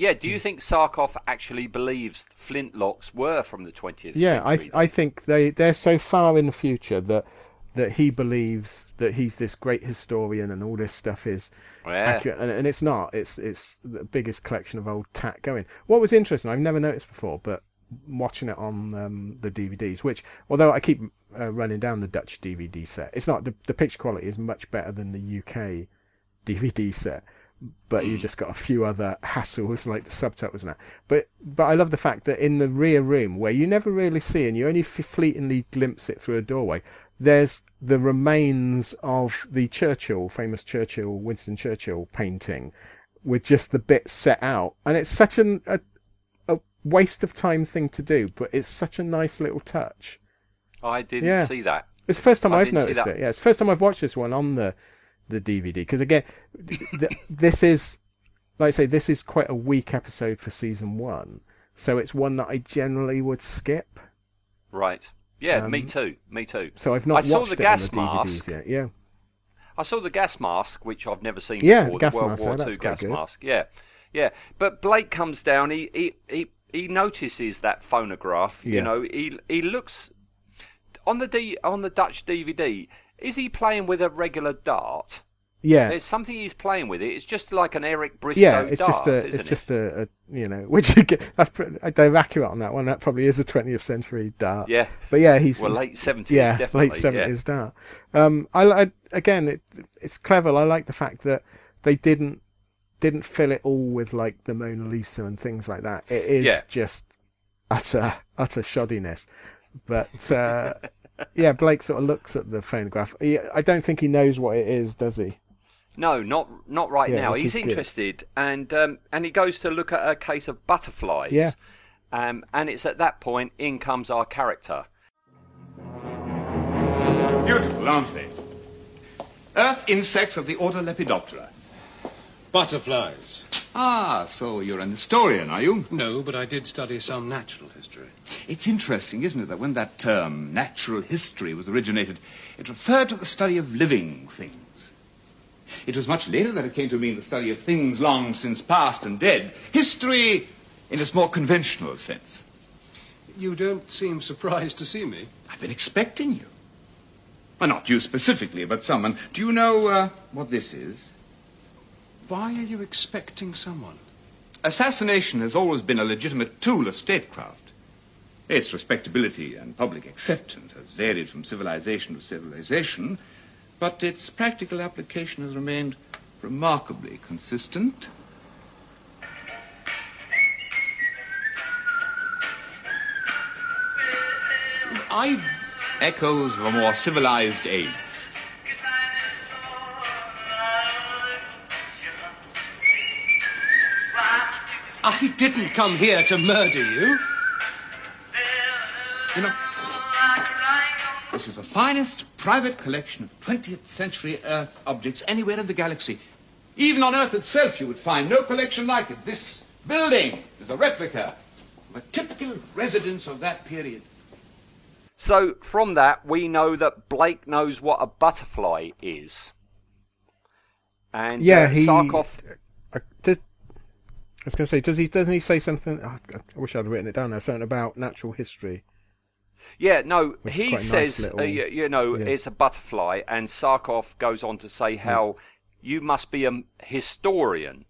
[SPEAKER 1] yeah do you think sarkoff actually believes flintlocks were from the 20th
[SPEAKER 2] yeah i
[SPEAKER 1] century
[SPEAKER 2] th- i think they they're so far in the future that that he believes that he's this great historian and all this stuff is
[SPEAKER 1] Yeah.
[SPEAKER 2] accurate and, and it's not. It's it's the biggest collection of old tat going. What was interesting i've never noticed before but watching it on um, the dvds which although i keep uh, running down the dutch dvd set it's not the, the picture quality is much better than the uk dvd set but you hmm. just got a few other hassles like the subtitles and that. But but I love the fact that in the rear room where you never really see and you only fleetingly glimpse it through a doorway, there's the remains of the Churchill, famous Churchill, Winston Churchill painting, with just the bits set out, and it's such an, a a waste of time thing to do, but it's such a nice little touch.
[SPEAKER 1] I didn't
[SPEAKER 2] Yeah.
[SPEAKER 1] see that.
[SPEAKER 2] It's the first time
[SPEAKER 1] I
[SPEAKER 2] I've noticed it. Yeah, it's the first time I've watched this one on the the DVD because again, th- this is like I say, this is quite a weak episode for season one, so it's one that I generally would skip.
[SPEAKER 1] Right. Yeah, me
[SPEAKER 2] Um,
[SPEAKER 1] too. Me too.
[SPEAKER 2] So I've not
[SPEAKER 1] I saw the
[SPEAKER 2] it on
[SPEAKER 1] gas
[SPEAKER 2] the DVDs
[SPEAKER 1] mask.
[SPEAKER 2] yet. Yeah,
[SPEAKER 1] I saw the gas mask, which I've never seen
[SPEAKER 2] Yeah,
[SPEAKER 1] before.
[SPEAKER 2] gas
[SPEAKER 1] the World
[SPEAKER 2] mask,
[SPEAKER 1] War II gas
[SPEAKER 2] good.
[SPEAKER 1] mask. Yeah, yeah. But Blake comes down. He he he, he notices that phonograph.
[SPEAKER 2] Yeah.
[SPEAKER 1] You know, he he looks on the D on the Dutch DVD. Is he playing with a regular dart?
[SPEAKER 2] yeah,
[SPEAKER 1] There's something he's playing with it. It's just like an Eric Bristow
[SPEAKER 2] yeah. It's
[SPEAKER 1] dart,
[SPEAKER 2] just a, it's
[SPEAKER 1] it?
[SPEAKER 2] just a, a, you know, which that's pretty, they're accurate on that one. That probably is a 20th century dart.
[SPEAKER 1] Yeah.
[SPEAKER 2] but yeah, he's
[SPEAKER 1] Well, late 70s,
[SPEAKER 2] yeah,
[SPEAKER 1] definitely,
[SPEAKER 2] late
[SPEAKER 1] yeah.
[SPEAKER 2] seventies dart. Um, I, I again, it, it's clever. I like the fact that they didn't didn't fill it all with like the Mona Lisa and things like that. It is
[SPEAKER 1] Yeah.
[SPEAKER 2] just utter utter shoddiness. But uh, yeah, Blake sort of looks at the phonograph. He, I don't think he knows what it is, does he?
[SPEAKER 1] No, not not right
[SPEAKER 2] Yeah,
[SPEAKER 1] now. He's
[SPEAKER 2] is good.
[SPEAKER 1] interested, and um, and he goes to look at a case of butterflies.
[SPEAKER 2] Yeah.
[SPEAKER 1] Um, and it's at that point in comes our character.
[SPEAKER 6] Beautiful, aren't they? Earth insects of the order Lepidoptera.
[SPEAKER 8] Butterflies.
[SPEAKER 6] Ah, so you're an historian, are you?
[SPEAKER 8] No, but I did study some natural history.
[SPEAKER 6] It's interesting, isn't it, that when that term, natural history, was originated, it referred to the study of living things. It was much later that it came to mean the study of things long since past and dead. History in its more conventional sense.
[SPEAKER 8] You don't seem surprised to see me.
[SPEAKER 6] I've been expecting you. Well, not you specifically, but someone. Do you know uh, what this is?
[SPEAKER 8] Why are you expecting someone?
[SPEAKER 6] Assassination has always been a legitimate tool of statecraft. Its respectability and public acceptance has varied from civilization to civilization, but its practical application has remained remarkably consistent. I echoes of a more civilized age.
[SPEAKER 8] I didn't come here to murder you.
[SPEAKER 6] You know, this is the finest private collection of 20th century Earth objects anywhere in the galaxy. Even on Earth itself, you would find no collection like it. This building is a replica of a typical residence of that period.
[SPEAKER 1] So from that, we know that Blake knows what a butterfly is. And
[SPEAKER 2] Yeah,
[SPEAKER 1] uh,
[SPEAKER 2] he. I, was going to say, does he? Doesn't he say something? oh, I wish I'd written it down. Now, something about natural history.
[SPEAKER 1] Yeah, no,
[SPEAKER 2] Which
[SPEAKER 1] he
[SPEAKER 2] a nice
[SPEAKER 1] says,
[SPEAKER 2] little-
[SPEAKER 1] uh, you, you know,
[SPEAKER 2] yeah.
[SPEAKER 1] it's a butterfly, and Sarkoff goes on to say how you must be a historian.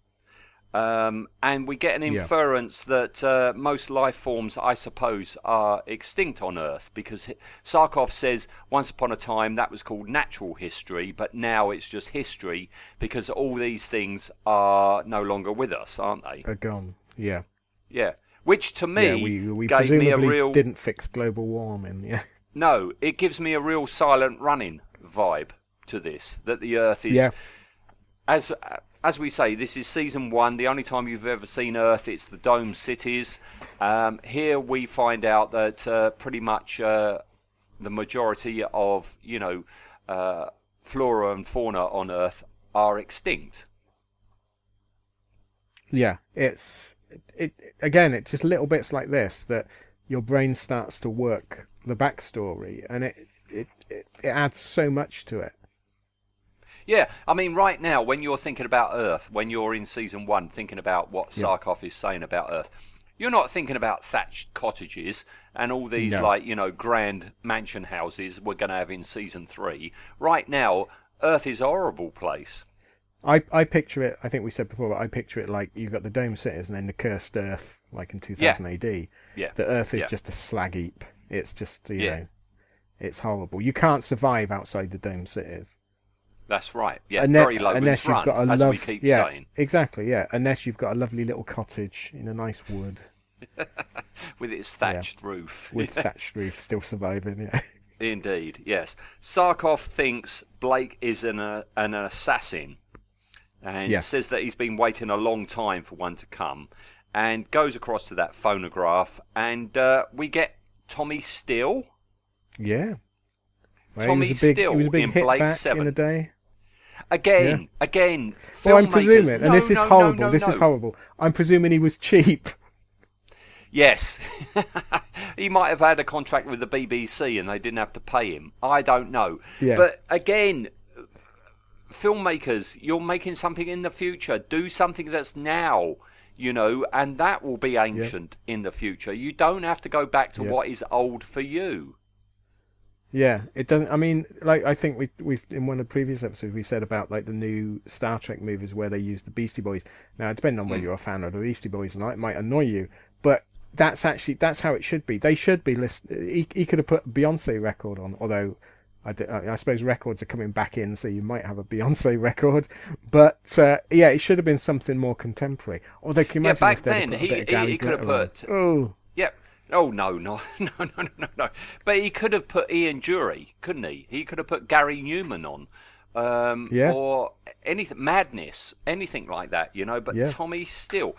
[SPEAKER 1] Um, and we get an
[SPEAKER 2] Yeah.
[SPEAKER 1] inference that uh, most life forms, I suppose, are extinct on Earth because Sarkoff says once upon a time that was called natural history, but now it's just history because all these things are no longer with us, aren't they?
[SPEAKER 2] Are gone. Yeah.
[SPEAKER 1] Yeah. Which to me
[SPEAKER 2] yeah. We we
[SPEAKER 1] gave me a
[SPEAKER 2] presumably
[SPEAKER 1] real
[SPEAKER 2] didn't fix global warming. Yeah.
[SPEAKER 1] no, it gives me a real silent running vibe to this. That the Earth is,
[SPEAKER 2] Yeah.
[SPEAKER 1] as as we say, this is season one. The only time you've ever seen Earth, it's the dome cities. Um, here we find out that uh, pretty much uh, the majority of you know uh, flora and fauna on Earth are extinct.
[SPEAKER 2] Yeah, it's it, again. It's just little bits like this that your brain starts to work the backstory, and it it it, it adds so much to it.
[SPEAKER 1] Yeah, I mean, right now, when you're thinking about Earth, when you're in season one, thinking about what
[SPEAKER 2] Yeah.
[SPEAKER 1] Sarkoff is saying about Earth, you're not thinking about thatched cottages and all these,
[SPEAKER 2] No.
[SPEAKER 1] like, you know, grand mansion houses we're going to have in season three. Right now, Earth is a horrible place.
[SPEAKER 2] I I picture it. I think we said before, but I picture it like you've got the dome cities and then the cursed Earth, like in 2000 AD.
[SPEAKER 1] Yeah.
[SPEAKER 2] The Earth is
[SPEAKER 1] Yeah.
[SPEAKER 2] just a slag heap. It's just you
[SPEAKER 1] Yeah.
[SPEAKER 2] know, it's horrible. You can't survive outside the dome cities.
[SPEAKER 1] That's right. Yeah,
[SPEAKER 2] Unle-
[SPEAKER 1] very low
[SPEAKER 2] unless you've got a
[SPEAKER 1] as
[SPEAKER 2] love,
[SPEAKER 1] we keep
[SPEAKER 2] yeah,
[SPEAKER 1] saying,
[SPEAKER 2] exactly, yeah. Unless you've got a lovely little cottage in a nice wood
[SPEAKER 1] with its thatched roof.
[SPEAKER 2] with thatched roof still surviving. Yeah.
[SPEAKER 1] Indeed, yes. Sarkoff thinks Blake is an uh, an assassin, and
[SPEAKER 2] Yeah.
[SPEAKER 1] says that he's been waiting a long time for one to come, and goes across to that phonograph, and uh, we get Tommy Steele.
[SPEAKER 2] Yeah. Well,
[SPEAKER 1] Tommy
[SPEAKER 2] he was a big,
[SPEAKER 1] Steele
[SPEAKER 2] he was a big
[SPEAKER 1] in
[SPEAKER 2] hit
[SPEAKER 1] Blade
[SPEAKER 2] back
[SPEAKER 1] 7.
[SPEAKER 2] in the day.
[SPEAKER 1] Again, again.
[SPEAKER 2] Well, I'm presuming, and this is
[SPEAKER 1] no, no,
[SPEAKER 2] horrible.
[SPEAKER 1] no,
[SPEAKER 2] this is horrible. I'm presuming he was cheap.
[SPEAKER 1] Yes. he might have had a contract with the BBC and they didn't have to pay him. I don't know.
[SPEAKER 2] Yeah.
[SPEAKER 1] But again, filmmakers, you're making something in the future. Do something that's now, you know, and that will be ancient in the future. You don't have to go back to
[SPEAKER 2] Yeah.
[SPEAKER 1] what is old for you.
[SPEAKER 2] Yeah, it doesn't. I mean, like I think we we've in one of the previous episodes we said about like the new Star Trek movies where they use the Beastie Boys. Now, depending on
[SPEAKER 1] Hmm.
[SPEAKER 2] whether you're a fan of the Beastie Boys or not, it might annoy you, but that's actually that's how it should be. They should be list. He, he could have put a Beyonce record on, although. I, d- I suppose records are coming back in, so you might have a Beyonce record. But uh, yeah, it should have been something more contemporary. Although, can you
[SPEAKER 1] Yeah,
[SPEAKER 2] imagine
[SPEAKER 1] back
[SPEAKER 2] if
[SPEAKER 1] then,
[SPEAKER 2] put a
[SPEAKER 1] he-
[SPEAKER 2] bit of
[SPEAKER 1] he- he could have put-
[SPEAKER 2] Oh,
[SPEAKER 1] Yeah. Oh no, no, no, no, no, no. But he could have put Ian Dury, couldn't he? He could have put Gary Numan on, um,
[SPEAKER 2] Yeah.
[SPEAKER 1] or anything, Madness, anything like that, you know. But
[SPEAKER 2] Yeah.
[SPEAKER 1] Tommy Steele,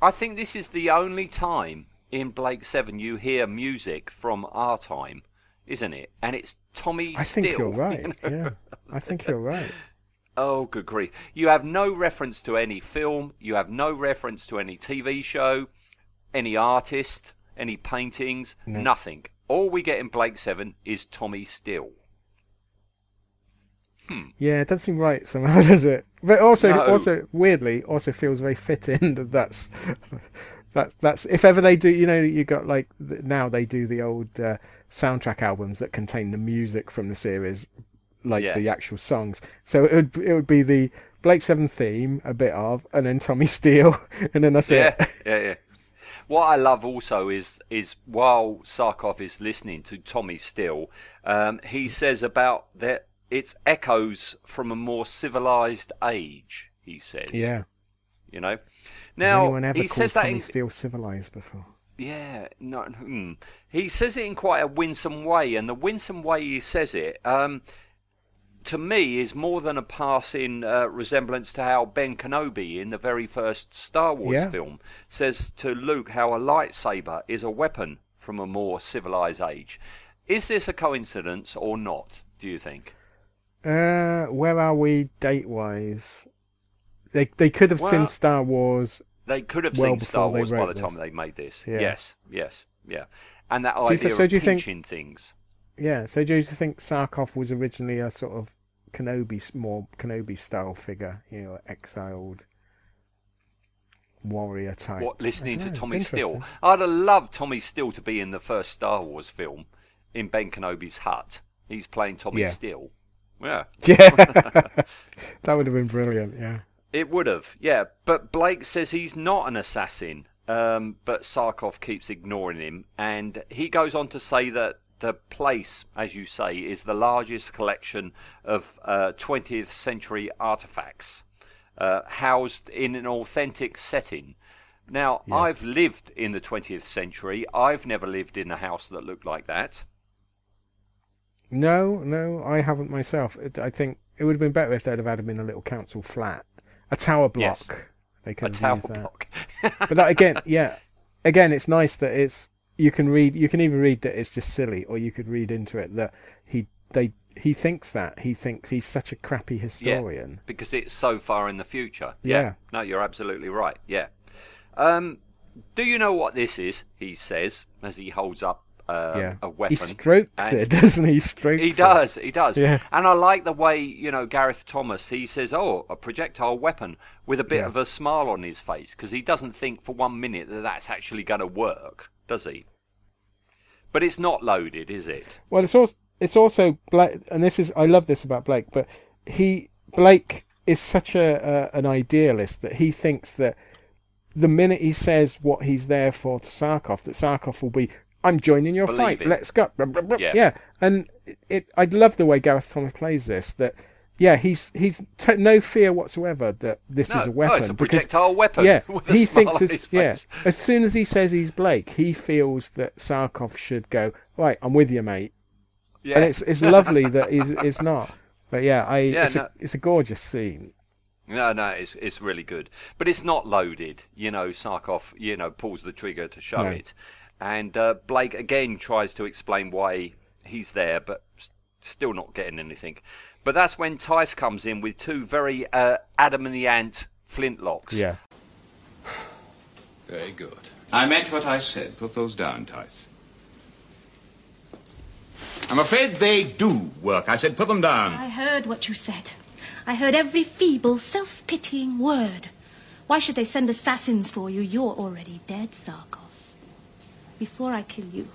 [SPEAKER 1] I think this is the only time in Blake Seven you hear music from our time, isn't it? And it's Tommy Steele.
[SPEAKER 2] I think you're
[SPEAKER 1] you
[SPEAKER 2] right.
[SPEAKER 1] know?
[SPEAKER 2] Yeah, I think you're right.
[SPEAKER 1] Oh, good grief. You have no reference to any film, you have no reference to any TV show, any artist, any paintings, nothing. All we get in Blake 7 is Tommy Steele.
[SPEAKER 2] Yeah, it doesn't seem right somehow, does it? But also,
[SPEAKER 1] No.
[SPEAKER 2] also weirdly, also feels very fitting that that's that's that's if ever they do, you know, you got like now they do the old uh, soundtrack albums that contain the music from the series, like
[SPEAKER 1] Yeah.
[SPEAKER 2] the actual songs. So it would it would be the Blake Seven theme, a bit of, and then Tommy Steele, and then that's
[SPEAKER 1] Yeah,
[SPEAKER 2] it.
[SPEAKER 1] yeah, yeah. What I love also is is while Sarkoff is listening to Tommy Steele, um, he says about that it's echoes from a more civilized age. He says,
[SPEAKER 2] Yeah.
[SPEAKER 1] you know. Now he says that
[SPEAKER 2] Tommy
[SPEAKER 1] in,
[SPEAKER 2] Steele civilized before?
[SPEAKER 1] Yeah, no, hmm. he says it in quite a winsome way, and the winsome way he says it, um, to me, is more than a passing uh, resemblance to how Ben Kenobi in the very first Star Wars
[SPEAKER 2] Yeah.
[SPEAKER 1] film says to Luke how a lightsaber is a weapon from a more civilized age. Is this a coincidence or not? Do you think?
[SPEAKER 2] Uh, where are we date wise? They they could have
[SPEAKER 1] Well,
[SPEAKER 2] seen Star Wars.
[SPEAKER 1] They could have
[SPEAKER 2] Well
[SPEAKER 1] seen Star Wars by the time they made this.
[SPEAKER 2] Yeah.
[SPEAKER 1] Yes, yes, yeah. And that
[SPEAKER 2] Do
[SPEAKER 1] idea
[SPEAKER 2] thi- so
[SPEAKER 1] of
[SPEAKER 2] do you think-
[SPEAKER 1] pinching things.
[SPEAKER 2] Yeah. So do you think Sarkoff was originally a sort of Kenobi, more Kenobi style figure? You know, exiled warrior type.
[SPEAKER 1] What listening to
[SPEAKER 2] know,
[SPEAKER 1] Tommy Steele? I'd have loved Tommy Steele to be in the first Star Wars film in Ben Kenobi's hut. He's playing Tommy
[SPEAKER 2] Yeah.
[SPEAKER 1] Steele. Yeah,
[SPEAKER 2] Yeah, that would have been brilliant. Yeah.
[SPEAKER 1] it would have. Yeah, but Blake says he's not an assassin. Um, but Sarkoff keeps ignoring him, and he goes on to say that the place, as you say, is the largest collection of uh, 20th century artifacts uh, housed in an authentic setting. Now, I've lived in the 20th century. I've never lived in a house that looked like that.
[SPEAKER 2] No, no, I haven't myself. It, I think it would have been better if they'd have had them in a little council flat, a tower block.
[SPEAKER 1] Yes.
[SPEAKER 2] They
[SPEAKER 1] A
[SPEAKER 2] could
[SPEAKER 1] tower
[SPEAKER 2] used that.
[SPEAKER 1] block.
[SPEAKER 2] But that again, yeah, again, it's nice that it's you can read. You can either read that it's just silly, or you could read into it that he they he thinks that he thinks he's such a crappy historian.
[SPEAKER 1] because it's so far in the future.
[SPEAKER 2] Yeah.
[SPEAKER 1] No, you're absolutely right. Yeah. Um, do you know what this is? He says as he holds up uh,
[SPEAKER 2] yeah,
[SPEAKER 1] a weapon.
[SPEAKER 2] he strokes it, doesn't he? He Strokes it.
[SPEAKER 1] He
[SPEAKER 2] it.
[SPEAKER 1] does. He does.
[SPEAKER 2] Yeah.
[SPEAKER 1] And I like the way you know Gareth Thomas. He says, "Oh, a projectile weapon," with a bit
[SPEAKER 2] Yeah.
[SPEAKER 1] of a smile on his face because he doesn't think for one minute that that's actually going to work, does he? But it's not loaded, is it?
[SPEAKER 2] Well, it's also it's also Blake, and this is I love this about Blake, but he Blake is such a, a an idealist that he thinks that the minute he says what he's there for to Sarkoff, that Sarkoff will be, I'm joining your
[SPEAKER 1] Believe
[SPEAKER 2] fight.
[SPEAKER 1] it.
[SPEAKER 2] Let's go.
[SPEAKER 1] Yeah.
[SPEAKER 2] Yeah, and it, it I love the way Gareth Thomas plays this. That yeah, he's he's t- no fear whatsoever that this
[SPEAKER 1] No.
[SPEAKER 2] is a weapon.
[SPEAKER 1] it's a
[SPEAKER 2] because-
[SPEAKER 1] projectile weapon
[SPEAKER 2] Yeah, he thinks as, yeah. As soon as he says he's Blake, he feels that Sarkoff should go right. I'm with you, mate
[SPEAKER 1] Yeah.
[SPEAKER 2] and it's it's lovely that he's it's not. But yeah, I
[SPEAKER 1] Yeah,
[SPEAKER 2] it's
[SPEAKER 1] no.
[SPEAKER 2] a it's a gorgeous scene.
[SPEAKER 1] No, no, it's it's really good, but it's not loaded. You know, Sarkoff, you know, pulls the trigger to show
[SPEAKER 2] No.
[SPEAKER 1] it, and uh, Blake again tries to explain why he's there, but still not getting anything. But that's when Tyce comes in with two very uh, Adam and the Ant flintlocks.
[SPEAKER 2] Yeah,
[SPEAKER 6] Very good. I meant what I said. Put those down, Tyce. I'm afraid they do work. I said put them down.
[SPEAKER 7] I heard what you said. I heard every feeble, self pitying word. Why should they send assassins for you? You're already dead, Sarkoff. Before I kill you,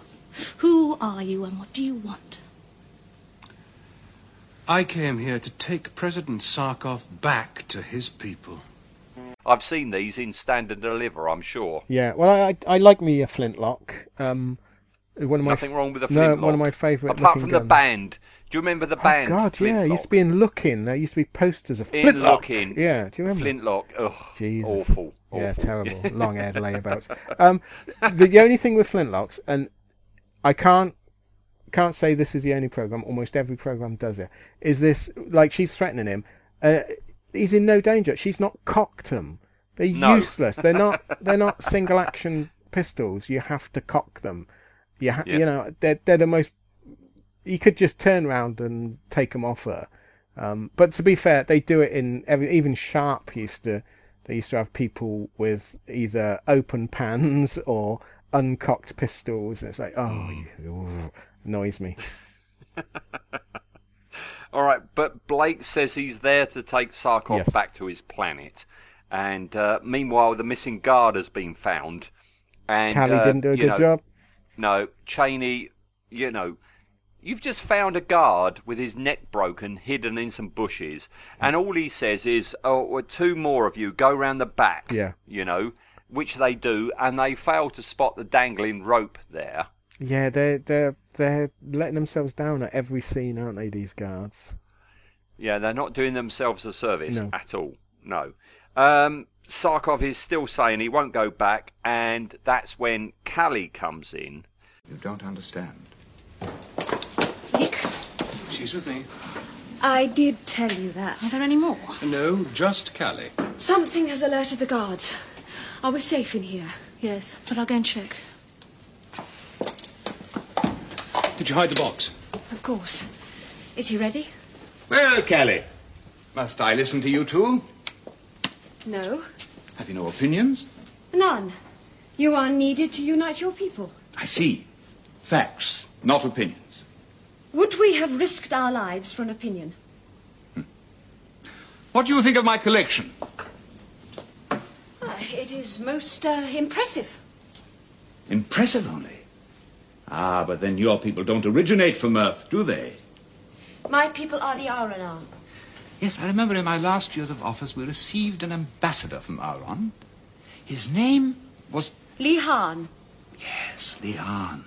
[SPEAKER 7] who are you and what do you want?
[SPEAKER 8] I came here to take President Sarkoff back to his people.
[SPEAKER 1] I've seen these in Stand and Deliver. I'm sure.
[SPEAKER 2] yeah. Well, I I, I like me a flintlock. Um, one of my
[SPEAKER 1] Nothing
[SPEAKER 2] f-
[SPEAKER 1] wrong with a flintlock.
[SPEAKER 2] no, one of my favourite.
[SPEAKER 1] Apart
[SPEAKER 2] looking
[SPEAKER 1] from the band. Do you remember the band?
[SPEAKER 2] Oh
[SPEAKER 1] band?
[SPEAKER 2] God, yeah. It used to be in Look-In. There used to be posters of
[SPEAKER 1] in
[SPEAKER 2] flintlock.
[SPEAKER 1] looking.
[SPEAKER 2] Yeah, do you remember?
[SPEAKER 1] Flintlock. Ugh,
[SPEAKER 2] Jesus.
[SPEAKER 1] awful.
[SPEAKER 2] Yeah, terrible. Long-haired layabouts. Um, the, the only thing with flintlocks, and I can't can't say this is the only program. Almost every program does it. Is this like she's threatening him? Uh, he's in no danger. She's not cocked them. They're
[SPEAKER 1] No.
[SPEAKER 2] useless. They're not. They're not single action pistols. You have to cock them. You ha- you know they're they're the most. You could just turn around and take them off her. Um, but to be fair, they do it in every. Even Sharpe used to. They used to have people with either open pans or uncocked pistols. And It's like, oh, you, annoys me.
[SPEAKER 1] All right, but Blake says he's there to take Sarkoff
[SPEAKER 2] Yes.
[SPEAKER 1] back to his planet, and uh, meanwhile the missing guard has been found. And
[SPEAKER 2] Cally
[SPEAKER 1] uh,
[SPEAKER 2] didn't do a good
[SPEAKER 1] know,
[SPEAKER 2] job.
[SPEAKER 1] No, Cheney, you know, you've just found a guard with his neck broken, hidden in some bushes, and all he says is, "Oh, well, two more of you go round the back."
[SPEAKER 2] Yeah.
[SPEAKER 1] You know, which they do, and they fail to spot the dangling rope there.
[SPEAKER 2] Yeah, they're they're they're letting themselves down at every scene, aren't they? These guards.
[SPEAKER 1] Yeah, they're not doing themselves a service
[SPEAKER 2] No.
[SPEAKER 1] at all. No. Um, Sarkoff is still saying he won't go back, and that's when Cally comes in.
[SPEAKER 6] You don't understand.
[SPEAKER 7] Nick,
[SPEAKER 8] She's with me.
[SPEAKER 3] I did tell you that.
[SPEAKER 7] are there any more?
[SPEAKER 8] No, just Cally.
[SPEAKER 3] Something has alerted the guards. Are we safe in here?
[SPEAKER 7] Yes, but I'll go and check.
[SPEAKER 8] Did you hide the box?
[SPEAKER 3] Of course. Is he ready?
[SPEAKER 6] Well, Cally, must I listen to you too?
[SPEAKER 3] No.
[SPEAKER 6] Have you no opinions?
[SPEAKER 3] None. You are needed to unite your people.
[SPEAKER 6] I see. Facts, not opinions.
[SPEAKER 3] Would we have risked our lives for an opinion?
[SPEAKER 6] What do you think of my collection?
[SPEAKER 3] Ah, it is most uh, impressive.
[SPEAKER 6] Impressive only. Ah, but then your people don't originate from Earth, do they?
[SPEAKER 3] My people are the Auronar.
[SPEAKER 6] Yes, I remember in my last years of office we received an ambassador from Auron. His name was
[SPEAKER 3] Li Han.
[SPEAKER 6] Yes, Lian.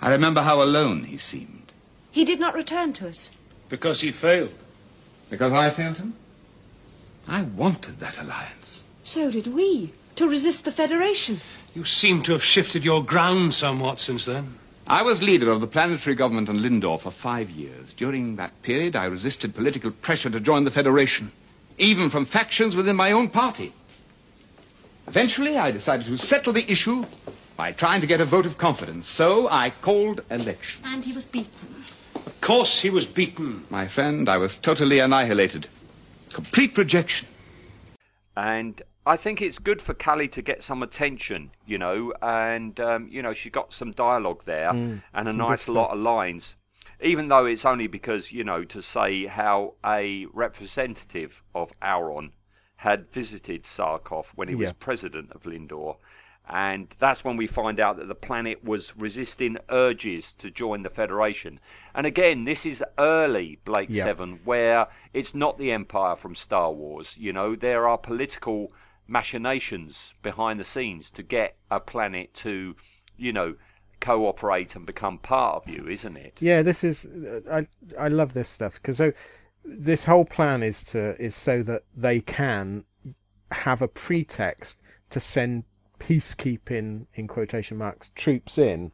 [SPEAKER 6] I remember how alone he seemed.
[SPEAKER 3] He did not return to us.
[SPEAKER 8] Because he failed.
[SPEAKER 6] Because I failed him? I wanted that alliance.
[SPEAKER 3] So did we. To resist the Federation.
[SPEAKER 8] You seem to have shifted your ground somewhat since then.
[SPEAKER 6] I was leader of the planetary government on Lindor for five years. During that period, I resisted political pressure to join the Federation, even from factions within my own party. Eventually, I decided to settle the issue by trying to get a vote of confidence. So I called election.
[SPEAKER 7] And he was beaten.
[SPEAKER 8] Of course he was beaten.
[SPEAKER 6] My friend, I was totally annihilated. Complete rejection.
[SPEAKER 1] and I think it's good for Cally to get some attention, you know, and um, you know she got some dialogue there and a nice lot of lines, even though it's only because you know to say how a representative of Auron had visited Sarkoff when he was president of Lindor. And that's when we find out that the planet was resisting urges to join the Federation. And again, this is early Blake
[SPEAKER 2] Yeah.
[SPEAKER 1] 7, where it's not the Empire from Star Wars. You know, there are political machinations behind the scenes to get a planet to, you know, cooperate and become part of you, isn't it?
[SPEAKER 2] Yeah, this is uh, I I love this stuff because so uh, this whole plan is to is so that they can have a pretext to send peacekeeping in quotation marks troops in,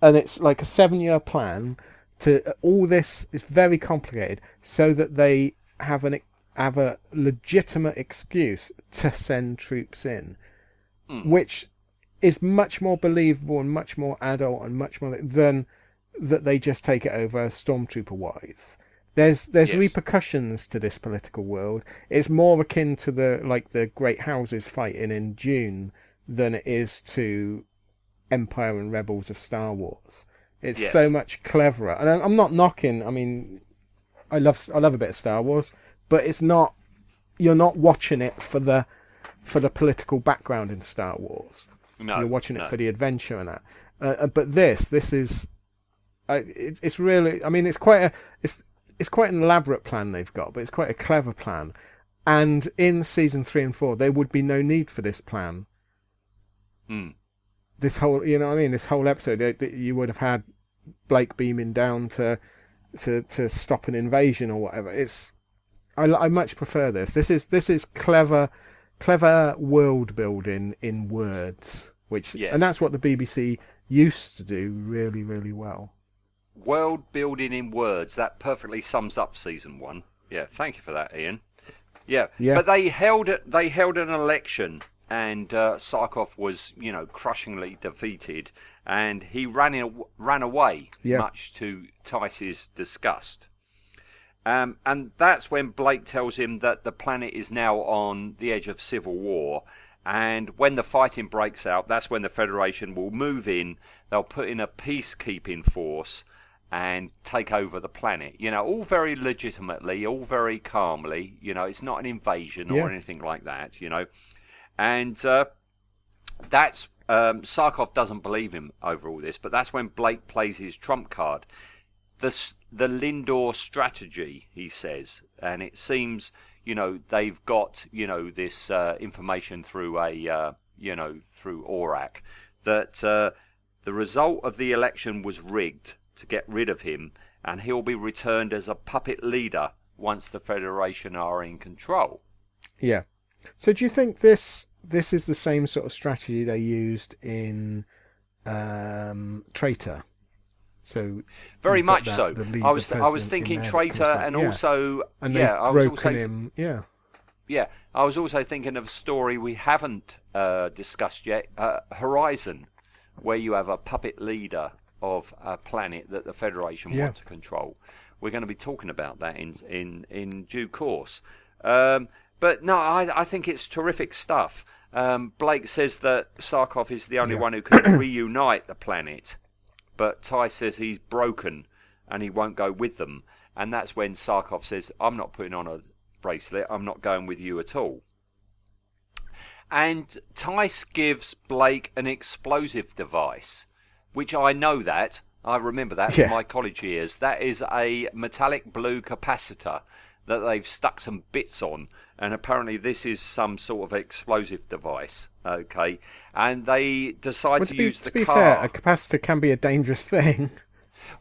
[SPEAKER 2] and it's like a seven year plan to uh, all this is very complicated so that they have an have a legitimate excuse to send troops in, hmm. which is much more believable and much more adult and much more than that they just take it over stormtrooper wise. There's there's
[SPEAKER 1] Yes.
[SPEAKER 2] repercussions to this political world. It's more akin to the like the great houses fighting in Dune than it is to Empire and Rebels of Star Wars. It's
[SPEAKER 1] Yes.
[SPEAKER 2] so much cleverer, and I'm I'm not knocking. I mean, I love I love a bit of Star Wars, but it's not. You're not watching it for the for the political background in Star Wars.
[SPEAKER 1] No,
[SPEAKER 2] You're watching
[SPEAKER 1] no.
[SPEAKER 2] it for the adventure and that. Uh, uh, but this, this is, uh, it, it's really. I mean, it's quite a, it's it's quite an elaborate plan they've got, but it's quite a clever plan. And in season three and four, there would be no need for this plan.
[SPEAKER 1] Hmm.
[SPEAKER 2] This whole, you know, what I mean, this whole episode, you would have had Blake beaming down to to to stop an invasion or whatever. It's, I, I much prefer this. This is this is clever, clever world building in words, which
[SPEAKER 1] Yes.
[SPEAKER 2] and that's what the BBC used to do really really well.
[SPEAKER 1] World building in words. That perfectly sums up season one. Yeah, thank you for that, Ian. Yeah,
[SPEAKER 2] Yeah.
[SPEAKER 1] but they held it. They held an election, and uh, Sarkoff was, you know, crushingly defeated, and he ran in, ran away,
[SPEAKER 2] Yeah.
[SPEAKER 1] much to Tyce's disgust. Um, and that's when Blake tells him that the planet is now on the edge of civil war. And when the fighting breaks out, that's when the Federation will move in. They'll put in a peacekeeping force and take over the planet. You know, all very legitimately, all very calmly. You know, it's not an invasion
[SPEAKER 2] Yeah.
[SPEAKER 1] or anything like that. You know, and uh, that's um, Sarkoff doesn't believe him over all this, but that's when Blake plays his trump card. The the Lindor strategy, he says, and it seems you know they've got you know this uh, information through a uh, you know through ORAC that uh, the result of the election was rigged to get rid of him, and he'll be returned as a puppet leader once the Federation are in control.
[SPEAKER 2] Yeah. So do you think this this is the same sort of strategy they used in um, Traitor? So
[SPEAKER 1] Very much
[SPEAKER 2] that-
[SPEAKER 1] so. I was I was thinking traitor and
[SPEAKER 2] Yeah.
[SPEAKER 1] also
[SPEAKER 2] and
[SPEAKER 1] yeah, I was also
[SPEAKER 2] him. Yeah.
[SPEAKER 1] yeah, I was also thinking of a story we haven't uh, discussed yet, uh, Horizon, where you have a puppet leader of a planet that the Federation
[SPEAKER 2] Yeah.
[SPEAKER 1] want to control. We're going to be talking about that in in in due course. Um, but no, I I think it's terrific stuff. Um, Blake says that Sarkoff is the only
[SPEAKER 2] Yeah.
[SPEAKER 1] one who can reunite the planet, but Ty says he's broken and he won't go with them. And that's when Sarkoff says, I'm not putting on a bracelet, I'm not going with you at all. And Tyce gives Blake an explosive device, which I know that. I remember that
[SPEAKER 2] Yeah.
[SPEAKER 1] from my college years. That is a metallic blue capacitor that they've stuck some bits on, and apparently this is some sort of explosive device. Okay, and they decide
[SPEAKER 2] Well,
[SPEAKER 1] to,
[SPEAKER 2] to be,
[SPEAKER 1] use
[SPEAKER 2] to
[SPEAKER 1] the
[SPEAKER 2] be
[SPEAKER 1] car.
[SPEAKER 2] fair, a capacitor can be a dangerous thing.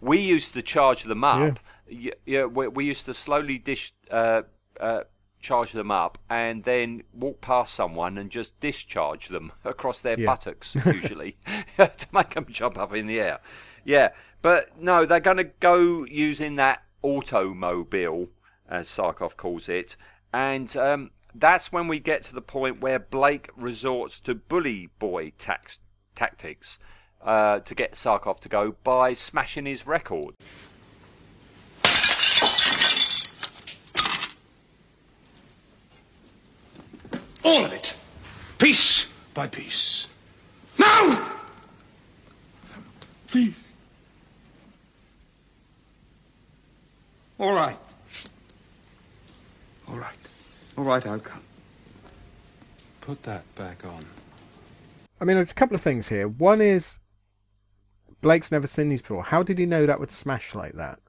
[SPEAKER 1] We used to charge them up. Yeah, yeah we, we used to slowly dish, uh, uh, charge them up and then walk past someone and just discharge them across their
[SPEAKER 2] Yeah.
[SPEAKER 1] buttocks, usually, to make them jump up in the air. Yeah, but no, they're going to go using that automobile, as Sarkoff calls it, and um, that's when we get to the point where Blake resorts to bully boy tax- tactics uh, to get Sarkoff to go by smashing his record.
[SPEAKER 8] All of it. Piece by piece. Now! Please.
[SPEAKER 6] All right. All right. All right, I'll come.
[SPEAKER 8] Put that back on.
[SPEAKER 2] I mean, there's a couple of things here. One is Blake's never seen these before. How did he know that would smash like that?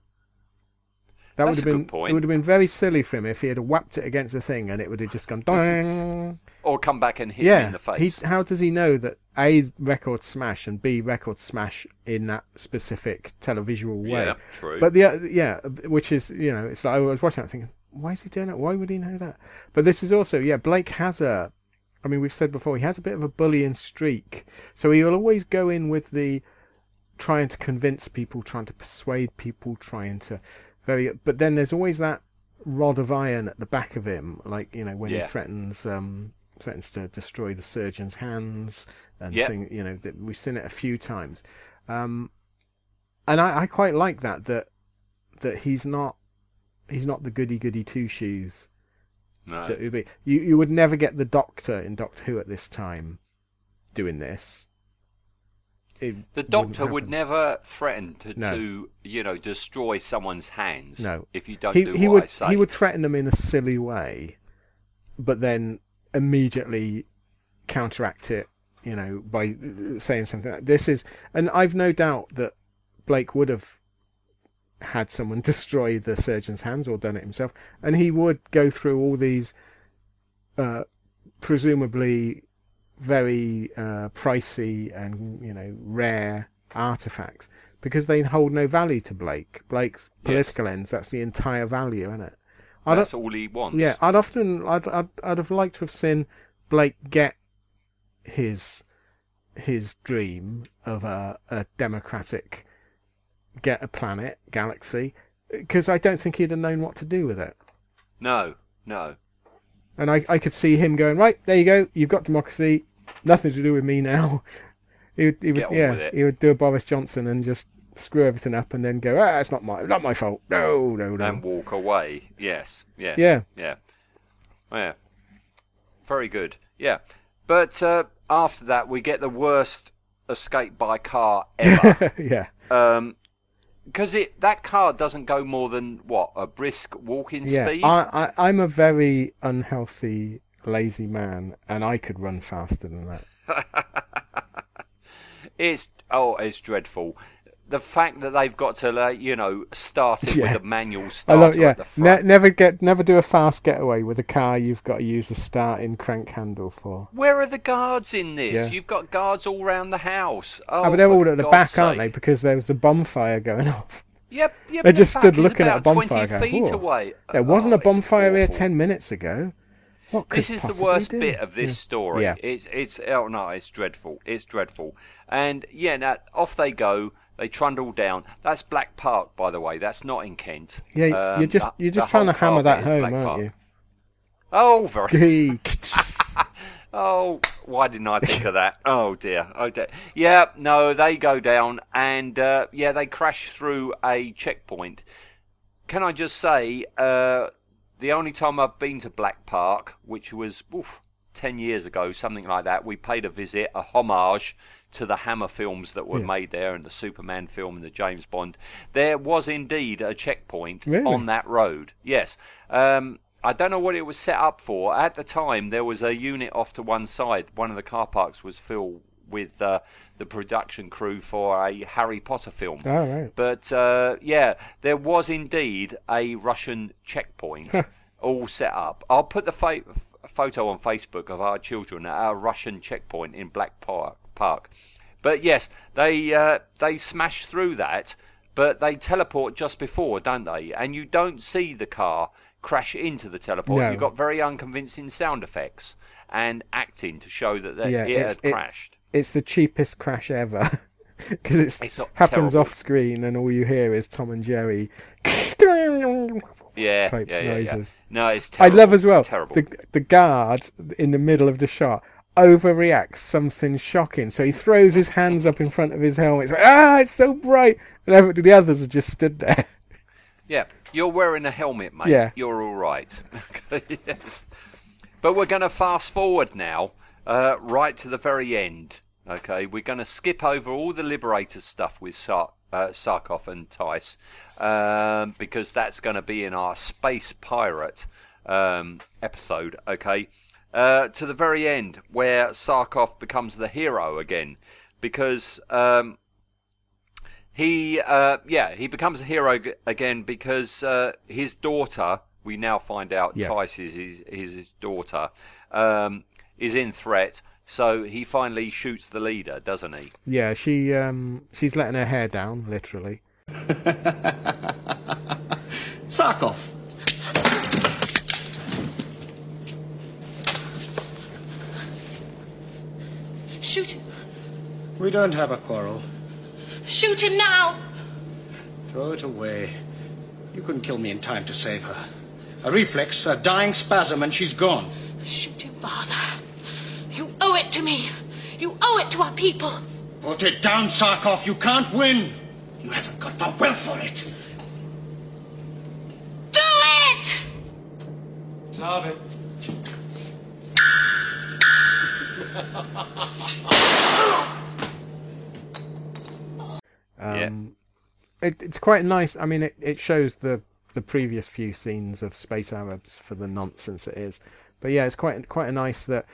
[SPEAKER 2] That
[SPEAKER 1] That's
[SPEAKER 2] would have been
[SPEAKER 1] point.
[SPEAKER 2] it would have been very silly for him if he had whapped it against a thing and it would have just gone dong.
[SPEAKER 1] Or come back and hit him in the face.
[SPEAKER 2] He, how does he know that A record smash and B record smash in that specific televisual way?
[SPEAKER 1] Yeah, true.
[SPEAKER 2] But the uh, yeah, which is you know, it's like I was watching that thinking, why is he doing that? Why would he know that? But this is also yeah, Blake has a. I mean, we've said before he has a bit of a bullying streak, so he will always go in with the trying to convince people, trying to persuade people, trying to very. But then there's always that rod of iron at the back of him, like you know when
[SPEAKER 1] Yeah.
[SPEAKER 2] he threatens um, threatens to destroy the surgeon's hands and
[SPEAKER 1] Yep.
[SPEAKER 2] thing. You know that we've seen it a few times, um, and I, I quite like that that that he's not he's not the goody goody two shoes.
[SPEAKER 1] no.
[SPEAKER 2] that would be you you would never get the Doctor in Doctor Who at this time doing this. It
[SPEAKER 1] The doctor would never threaten to,
[SPEAKER 2] No.
[SPEAKER 1] to, you know, destroy someone's hands.
[SPEAKER 2] No.
[SPEAKER 1] If you don't
[SPEAKER 2] he,
[SPEAKER 1] do
[SPEAKER 2] he
[SPEAKER 1] what
[SPEAKER 2] would
[SPEAKER 1] I say.
[SPEAKER 2] he would threaten them in a silly way, but then immediately counteract it, you know, by saying something. Like, this is, and I've no doubt that Blake would have had someone destroy the surgeon's hands or done it himself, and he would go through all these, uh, presumably very uh, pricey and you know rare artifacts because they hold no value to Blake. Blake's political ends, that's the entire value, isn't it? I'd
[SPEAKER 1] That's
[SPEAKER 2] have-
[SPEAKER 1] all he wants.
[SPEAKER 2] yeah, I'd often, I'd, I'd, I'd have liked to have seen Blake get his his dream of a, a democratic get a planet galaxy because I don't think he'd have known what to do with it.
[SPEAKER 1] No, no.
[SPEAKER 2] And I, I could see him going right there. You go. You've got democracy. Nothing to do with me now. He would, he would yeah. He would do a Boris Johnson and just screw everything up, and then go, ah, it's not my not my fault. No, no, no.
[SPEAKER 1] and walk away. Yes, yes,
[SPEAKER 2] Yeah.
[SPEAKER 1] yeah, yeah. Very good. Yeah, but uh, after that, we get the worst escape by car ever.
[SPEAKER 2] yeah,
[SPEAKER 1] um, because it that car doesn't go more than what a brisk walking
[SPEAKER 2] yeah.
[SPEAKER 1] speed.
[SPEAKER 2] I, I I'm a very unhealthy, lazy man, and I could run faster than that.
[SPEAKER 1] It's oh, it's dreadful. The fact that they've got to, like, you know, start it
[SPEAKER 2] Yeah.
[SPEAKER 1] with a manual
[SPEAKER 2] I
[SPEAKER 1] starter
[SPEAKER 2] love, yeah.
[SPEAKER 1] the
[SPEAKER 2] Ne- never get, never do a fast getaway with a car you've got to use a starting crank handle for.
[SPEAKER 1] Where are the guards in this?
[SPEAKER 2] Yeah.
[SPEAKER 1] You've got guards all round the house. Oh,
[SPEAKER 2] Oh, but they're all at the
[SPEAKER 1] God's
[SPEAKER 2] back, aren't they? Because there was a bonfire going off.
[SPEAKER 1] Yep, yep.
[SPEAKER 2] They just
[SPEAKER 1] back
[SPEAKER 2] stood looking at a bonfire.
[SPEAKER 1] 20
[SPEAKER 2] going,
[SPEAKER 1] feet
[SPEAKER 2] "Whoa,
[SPEAKER 1] away.
[SPEAKER 2] There wasn't
[SPEAKER 1] Oh,
[SPEAKER 2] a bonfire here ten minutes ago. What could
[SPEAKER 1] This is the worst
[SPEAKER 2] do?
[SPEAKER 1] bit of this
[SPEAKER 2] Yeah.
[SPEAKER 1] story.
[SPEAKER 2] Yeah.
[SPEAKER 1] It's it's oh no, it's dreadful. It's dreadful. And yeah, now off they go. They trundle down. That's Black Park, by the way. That's not in Kent.
[SPEAKER 2] Yeah,
[SPEAKER 1] Um,
[SPEAKER 2] you're just you're just trying to hammer that home,
[SPEAKER 1] Black
[SPEAKER 2] aren't
[SPEAKER 1] Park.
[SPEAKER 2] you?
[SPEAKER 1] Oh, very. Oh, why didn't I think of that? Oh dear. Oh dear. Yeah, no, they go down and uh, yeah, they crash through a checkpoint. Can I just say, uh, the only time I've been to Black Park, which was oof, ten years ago, something like that, we paid a visit, a homage to the Hammer films that were
[SPEAKER 2] Yeah.
[SPEAKER 1] made there, and the Superman film and the James Bond. There was indeed a checkpoint
[SPEAKER 2] Really?
[SPEAKER 1] on that road. Yes. Um, I don't know what it was set up for. At the time, there was a unit off to one side. One of the car parks was filled with uh, the production crew for a Harry Potter film.
[SPEAKER 2] Oh, right.
[SPEAKER 1] But uh, yeah, there was indeed a Russian checkpoint all set up. I'll put the fa- photo on Facebook of our children at our Russian checkpoint in Black Park. Park. But yes, they uh, they smash through that, but they teleport just before, don't they? And you don't see the car crash into the teleport.
[SPEAKER 2] No.
[SPEAKER 1] You've got very unconvincing sound effects and acting to show that they,
[SPEAKER 2] Yeah,
[SPEAKER 1] it
[SPEAKER 2] it's-
[SPEAKER 1] had
[SPEAKER 2] it-
[SPEAKER 1] crashed.
[SPEAKER 2] It's the cheapest crash ever. Because it happens
[SPEAKER 1] terrible.
[SPEAKER 2] off screen, and all you hear is Tom and Jerry.
[SPEAKER 1] Yeah,
[SPEAKER 2] type
[SPEAKER 1] yeah, yeah, yeah.
[SPEAKER 2] noises.
[SPEAKER 1] No, it's terrible.
[SPEAKER 2] I love as well
[SPEAKER 1] Terrible.
[SPEAKER 2] the the guard in the middle of the shot overreacts something shocking. So he throws his hands up in front of his helmet. It's like, ah, it's so bright, and the others have just stood there.
[SPEAKER 1] Yeah, you're wearing a helmet, mate.
[SPEAKER 2] Yeah.
[SPEAKER 1] You're all right. yes. But we're going to fast forward now, uh, right to the very end. Okay, we're going to skip over all the Liberator stuff with Sar- uh, Sarkoff and Tyce, um, because that's going to be in our Space Pirate um, episode. Okay, uh, to the very end where Sarkoff becomes the hero again, because. Um, he uh, yeah he becomes a hero g- again because uh, his daughter we now find out
[SPEAKER 2] Yes.
[SPEAKER 1] Tyce is his, is his daughter um, is in threat so he finally shoots the leader doesn't he
[SPEAKER 2] Yeah, she um she's letting her hair down, literally.
[SPEAKER 9] Sarkoff.
[SPEAKER 7] Shoot him.
[SPEAKER 9] We don't have a quarrel.
[SPEAKER 7] Shoot him now.
[SPEAKER 9] Throw it away. You couldn't kill me in time to save her. A reflex, a dying spasm, and she's gone.
[SPEAKER 7] Shoot him, Father. You owe it to me. You owe it to our people.
[SPEAKER 9] Put it down, Sarkoff. You can't win. You haven't got the will for it.
[SPEAKER 7] Do it!
[SPEAKER 8] Tarvin.
[SPEAKER 2] Um, it, it's quite nice. I mean, it, it shows the the previous few scenes of Space Arabs for the nonsense it is. But yeah, it's quite quite a nice that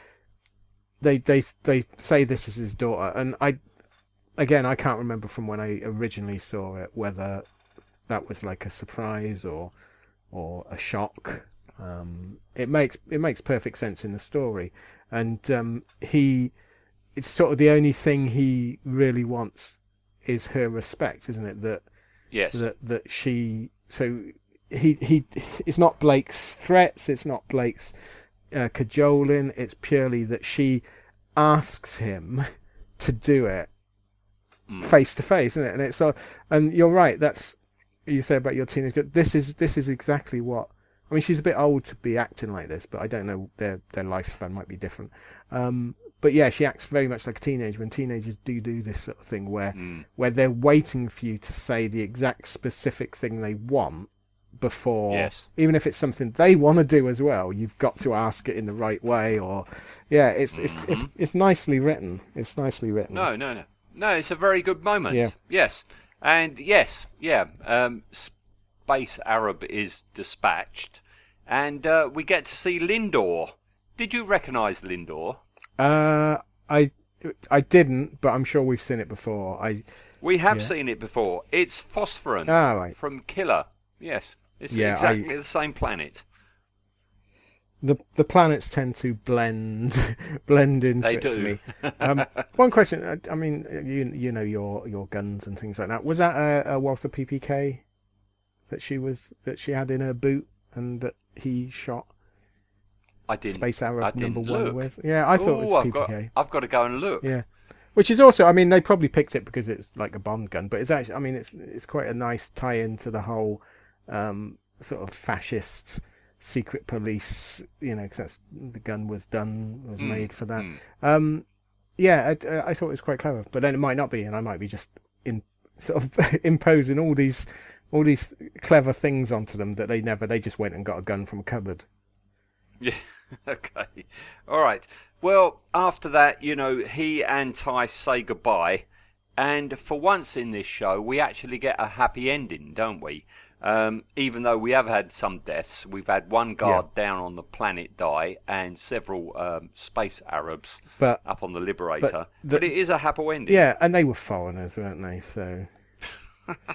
[SPEAKER 2] they they they say this is his daughter, and I again I can't remember from when I originally saw it whether that was like a surprise or or a shock. Um, it makes it makes perfect sense in the story, and um, he it's sort of the only thing he really wants is her respect, isn't it? That
[SPEAKER 1] yes
[SPEAKER 2] that that she so he he it's not Blake's threats, it's not Blake's uh, cajoling, it's purely that she asks him to do it face to face, isn't it? And it's so and you're right. That's you say about your teenage. girl, This is this is exactly what. I mean, she's a bit old to be acting like this, but I don't know their their lifespan might be different. Um, but yeah, she acts very much like a teenager, and teenagers do do this sort of thing where
[SPEAKER 1] Mm.
[SPEAKER 2] where they're waiting for you to say the exact specific thing they want before,
[SPEAKER 1] Yes.
[SPEAKER 2] even if it's something they want to do as well. You've got to ask it in the right way, or yeah, it's it's it's it's nicely written. It's nicely written.
[SPEAKER 1] Mm-hmm. No, no, no. No, it's a very good moment.
[SPEAKER 2] Yeah.
[SPEAKER 1] Yes. And yes, yeah, um, Space Arab is dispatched, and uh, we get to see Lindor. Did you recognise Lindor?
[SPEAKER 2] Uh, I I didn't, but I'm sure we've seen it before. I
[SPEAKER 1] We have
[SPEAKER 2] Yeah.
[SPEAKER 1] seen it before. It's Fosforon
[SPEAKER 2] Ah, right.
[SPEAKER 1] from Killer. Yes, it's
[SPEAKER 2] Yeah, I-
[SPEAKER 1] exactly the same planet.
[SPEAKER 2] the the planets tend to blend blend into
[SPEAKER 1] They
[SPEAKER 2] it for
[SPEAKER 1] do.
[SPEAKER 2] me. Um, one question, I, I mean, you you know your your guns and things like that. Was that a, a Walther PPK that she was that she had in her boot and that he shot
[SPEAKER 1] I didn't.
[SPEAKER 2] Space Arrow
[SPEAKER 1] I didn't
[SPEAKER 2] number one with? Yeah, I thought it was
[SPEAKER 1] Ooh, I've got, I've got to go and look.
[SPEAKER 2] Yeah, which is also, I mean, they probably picked it because it's like a bomb gun, but it's actually, I mean, it's it's quite a nice tie-in to the whole um, sort of fascist secret police, you know, because that's the gun was done was
[SPEAKER 1] Mm,
[SPEAKER 2] made for that.
[SPEAKER 1] mm.
[SPEAKER 2] Um, yeah, I, I thought it was quite clever, but then it might not be, and I might be just in sort of imposing all these all these clever things onto them that they never they just went and got a gun from a cupboard.
[SPEAKER 1] Yeah. okay. All right. Well, after that, you know, he and Ty say goodbye, and for once in this show, we actually get a happy ending, don't we? Um, even though we have had some deaths, we've had one guard down on the planet die, and several um, space Arabs
[SPEAKER 2] But-
[SPEAKER 1] up on the Liberator.
[SPEAKER 2] the-
[SPEAKER 1] but it is a happy ending.
[SPEAKER 2] Yeah, and they were foreigners, weren't they? So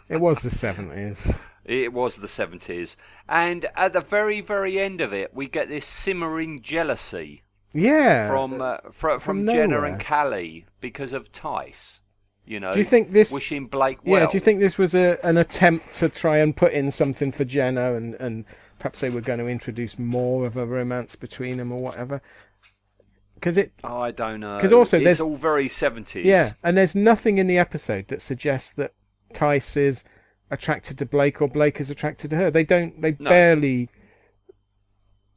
[SPEAKER 2] it was the seventies.
[SPEAKER 1] It was the 70s. And at the very, very end of it, we get this simmering jealousy
[SPEAKER 2] Yeah.
[SPEAKER 1] from uh, fr- from,
[SPEAKER 2] from
[SPEAKER 1] Jenna and Cally because of Tyce. You know,
[SPEAKER 2] Do you think this-
[SPEAKER 1] wishing Blake well?
[SPEAKER 2] Yeah, do you think this was a, an attempt to try and put in something for Jenna and, and perhaps they were going to introduce more of a romance between them or whatever? Because it,
[SPEAKER 1] Oh, I don't know.
[SPEAKER 2] Because also
[SPEAKER 1] it's
[SPEAKER 2] there's-
[SPEAKER 1] all very 70s.
[SPEAKER 2] yeah, and there's nothing in the episode that suggests that Tyce is attracted to Blake or Blake is attracted to her. They don't, they
[SPEAKER 1] No.
[SPEAKER 2] barely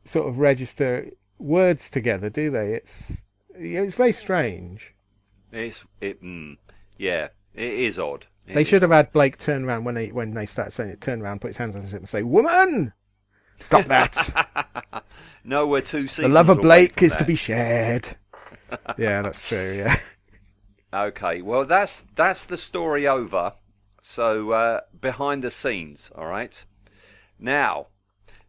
[SPEAKER 2] sort of register words together, do they? It's, it's very strange.
[SPEAKER 1] It's it. Mm, yeah, it is odd. It
[SPEAKER 2] They
[SPEAKER 1] is
[SPEAKER 2] should have had Blake turn around when they when they start saying it. Turn around, put his hands on his hip, and say, "Woman, stop that!
[SPEAKER 1] No, we're two
[SPEAKER 2] the love of Blake is to be shared." yeah, that's true. Yeah,
[SPEAKER 1] Okay, well that's that's the story over. So uh, behind the scenes, all right. Now,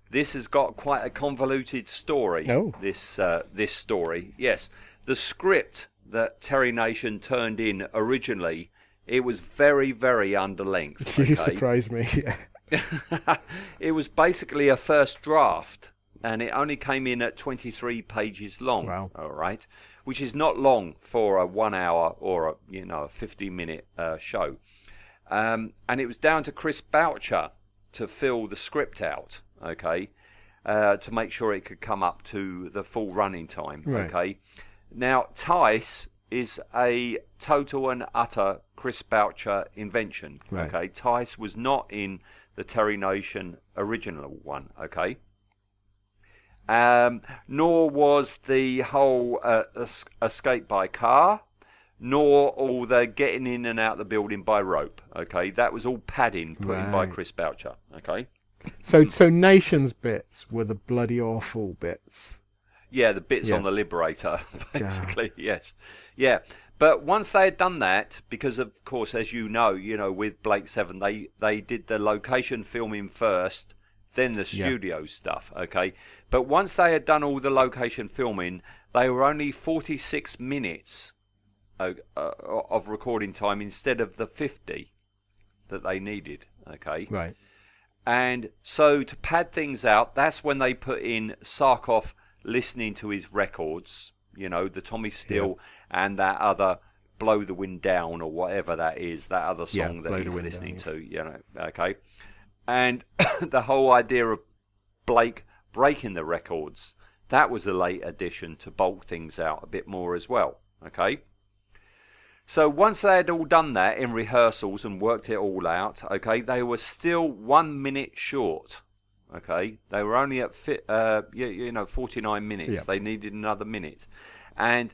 [SPEAKER 1] this has got quite a convoluted story.
[SPEAKER 2] Oh.
[SPEAKER 1] This uh, this story, yes, the script that Terry Nation turned in originally, it was very very underlength.
[SPEAKER 2] you
[SPEAKER 1] okay?
[SPEAKER 2] surprised me. Yeah.
[SPEAKER 1] it was basically a first draft, and it only came in at 23 pages long.
[SPEAKER 2] Wow.
[SPEAKER 1] All right, which is not long for a one-hour or a you know a 50-minute uh, show. Um, and it was down to Chris Boucher to fill the script out. Okay. Uh, to make sure it could come up to the full running time.
[SPEAKER 2] Right.
[SPEAKER 1] Okay. Now, Tyce is a total and utter Chris Boucher invention.
[SPEAKER 2] Right.
[SPEAKER 1] Okay. Tyce was not in the Terry Nation original one. Okay. Um, nor was the whole uh, escape by car, nor all the getting in and out the building by rope. Okay, that was all padding put in by Chris Boucher. Okay,
[SPEAKER 2] So, so nations bits were the bloody awful bits.
[SPEAKER 1] yeah, the bits
[SPEAKER 2] Yeah.
[SPEAKER 1] on the Liberator, basically. Yes, yeah. But once they had done that, because of course, as you know, you know, with Blake Seven, they they did the location filming first, then the
[SPEAKER 2] Yeah.
[SPEAKER 1] studio stuff. Okay, but once they had done all the location filming, they were only forty six minutes uh, uh, of recording time instead of the fifty that they needed. Okay,
[SPEAKER 2] Right.
[SPEAKER 1] and so to pad things out, that's when they put in Sarkoff listening to his records, you know, the Tommy Steele and that other Blow the Wind Down or whatever that is, that other
[SPEAKER 2] Yeah,
[SPEAKER 1] song
[SPEAKER 2] Blow
[SPEAKER 1] that he's listening
[SPEAKER 2] Down,
[SPEAKER 1] to, you know, okay. And the whole idea of Blake breaking the records, that was a late addition to bulk things out a bit more as well, okay. So once they had all done that in rehearsals and worked it all out, okay, they were still one minute short. Okay, they were only at fi- uh, you, you know 49 minutes.
[SPEAKER 2] Yeah.
[SPEAKER 1] They needed another minute, and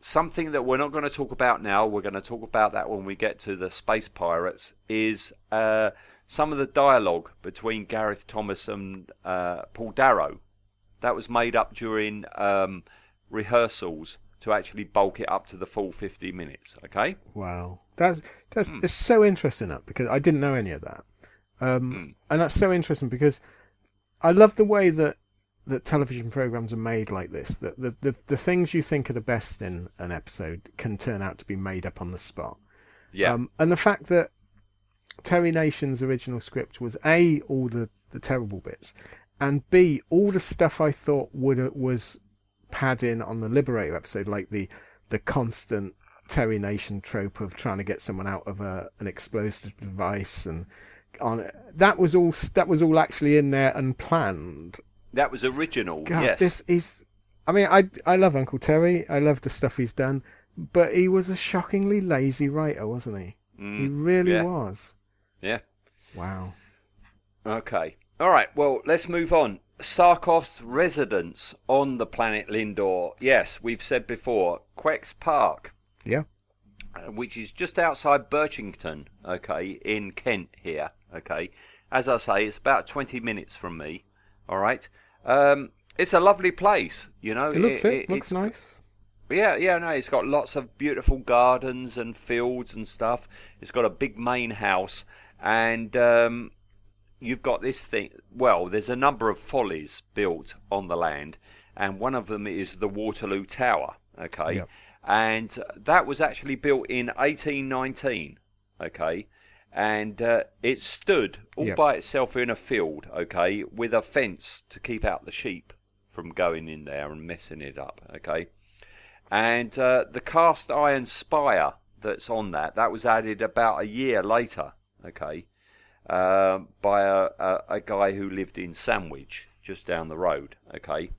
[SPEAKER 1] something that we're not going to talk about now, we're going to talk about that when we get to the Space Pirates, is uh, some of the dialogue between Gareth Thomas and uh, Paul Darrow. That was made up during um, rehearsals to actually bulk it up to the full 50 minutes, okay?
[SPEAKER 2] Wow, that's that's
[SPEAKER 1] Hmm.
[SPEAKER 2] it's so interesting that because I didn't know any of that, um,
[SPEAKER 1] Hmm.
[SPEAKER 2] and that's so interesting because I love the way that that television programs are made like this. That the, the the things you think are the best in an episode can turn out to be made up on the spot.
[SPEAKER 1] Yeah.
[SPEAKER 2] Um, and the fact that Terry Nation's original script was a all the the terrible bits, and b all the stuff I thought would was pad in on the Liberator episode, like the the constant Terry Nation trope of trying to get someone out of a an explosive device and on that was all that was all actually in there and planned.
[SPEAKER 1] That was original,
[SPEAKER 2] God,
[SPEAKER 1] yes.
[SPEAKER 2] this is. I mean, I I love Uncle Terry. I love the stuff he's done, but he was a shockingly lazy writer, wasn't he? he
[SPEAKER 1] Mm,
[SPEAKER 2] really
[SPEAKER 1] yeah.
[SPEAKER 2] was.
[SPEAKER 1] Yeah.
[SPEAKER 2] Wow.
[SPEAKER 1] Okay. All right. Well, let's move on. Sarkoff's residence on the planet Lindor. Yes, we've said before, Quex Park,
[SPEAKER 2] Yeah.
[SPEAKER 1] uh, which is just outside Birchington, okay, in Kent here, okay. As I say, it's about 20 minutes from me, all right. Um, it's a lovely place, you know.
[SPEAKER 2] It looks it, looks
[SPEAKER 1] it's-
[SPEAKER 2] nice.
[SPEAKER 1] yeah, yeah, no, it's got lots of beautiful gardens and fields and stuff. It's got a big main house, and um, you've got this thing. Well, there's a number of follies built on the land, and one of them is the Waterloo Tower. Okay,
[SPEAKER 2] Yep.
[SPEAKER 1] and that was actually built in 1819. Okay. And uh, it stood all
[SPEAKER 2] Yep.
[SPEAKER 1] by itself in a field, okay, with a fence to keep out the sheep from going in there and messing it up, okay and uh, the cast iron spire that's on that that was added about a year later okay um, by a, a, a guy who lived in sandwich just down the road okay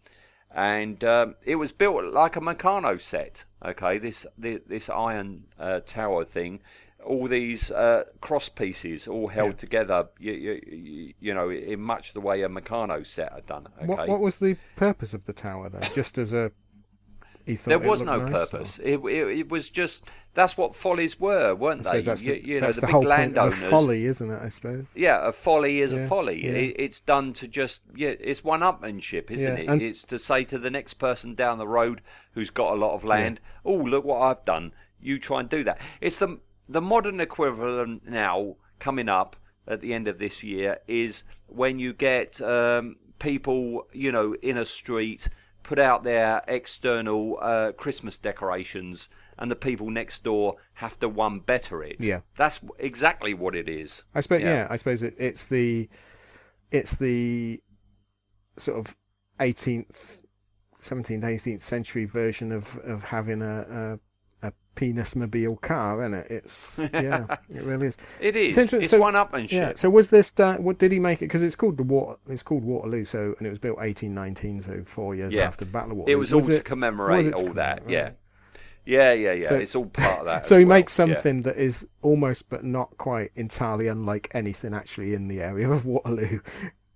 [SPEAKER 1] and um, it was built like a Meccano set okay this this, this iron uh, tower thing all these uh, cross pieces all held
[SPEAKER 2] Yeah.
[SPEAKER 1] together you, you, you know in much the way a Meccano set had done okay
[SPEAKER 2] What what was the purpose of the tower though? Just as a
[SPEAKER 1] there was no
[SPEAKER 2] nice,
[SPEAKER 1] purpose. It, it, it was just that's what follies were, weren't they?
[SPEAKER 2] that's
[SPEAKER 1] you,
[SPEAKER 2] the,
[SPEAKER 1] you know,
[SPEAKER 2] that's
[SPEAKER 1] the,
[SPEAKER 2] the,
[SPEAKER 1] big
[SPEAKER 2] whole point
[SPEAKER 1] landowners.
[SPEAKER 2] of a folly, isn't it? I suppose.
[SPEAKER 1] Yeah, a folly is
[SPEAKER 2] Yeah,
[SPEAKER 1] a folly.
[SPEAKER 2] yeah.
[SPEAKER 1] It, it's done to just yeah, it's one-upmanship, isn't
[SPEAKER 2] Yeah,
[SPEAKER 1] it?
[SPEAKER 2] and-
[SPEAKER 1] It's to say to the next person down the road who's got a lot of land, "Oh, look what I've done. You try and do that." It's the the modern equivalent now coming up at the end of this year is when you get um, people, you know, in a street put out their external uh, Christmas decorations. And the people next door have to one better it.
[SPEAKER 2] Yeah.
[SPEAKER 1] that's exactly what it is.
[SPEAKER 2] I suppose.
[SPEAKER 1] Yeah.
[SPEAKER 2] Yeah, I suppose it, it's the it's the sort of 18th, 17th, 18th century version of of having a, a penis mobile car, isn't it? It's yeah, it really is.
[SPEAKER 1] It is.
[SPEAKER 2] inter-
[SPEAKER 1] It's
[SPEAKER 2] so-
[SPEAKER 1] one-upmanship.
[SPEAKER 2] Yeah. So was this? Uh, what did he make it? Because it's called the water. It's called Waterloo. So and it was built 1819. So four years
[SPEAKER 1] Yeah.
[SPEAKER 2] after the Battle of Waterloo.
[SPEAKER 1] It was, all to commemorate
[SPEAKER 2] was it to
[SPEAKER 1] all that.
[SPEAKER 2] commemorate?
[SPEAKER 1] Yeah. Yeah, yeah, yeah.
[SPEAKER 2] So-
[SPEAKER 1] it's all part of that.
[SPEAKER 2] So he
[SPEAKER 1] well.
[SPEAKER 2] makes
[SPEAKER 1] Yeah.
[SPEAKER 2] something that is almost but not quite entirely unlike anything actually in the area of Waterloo.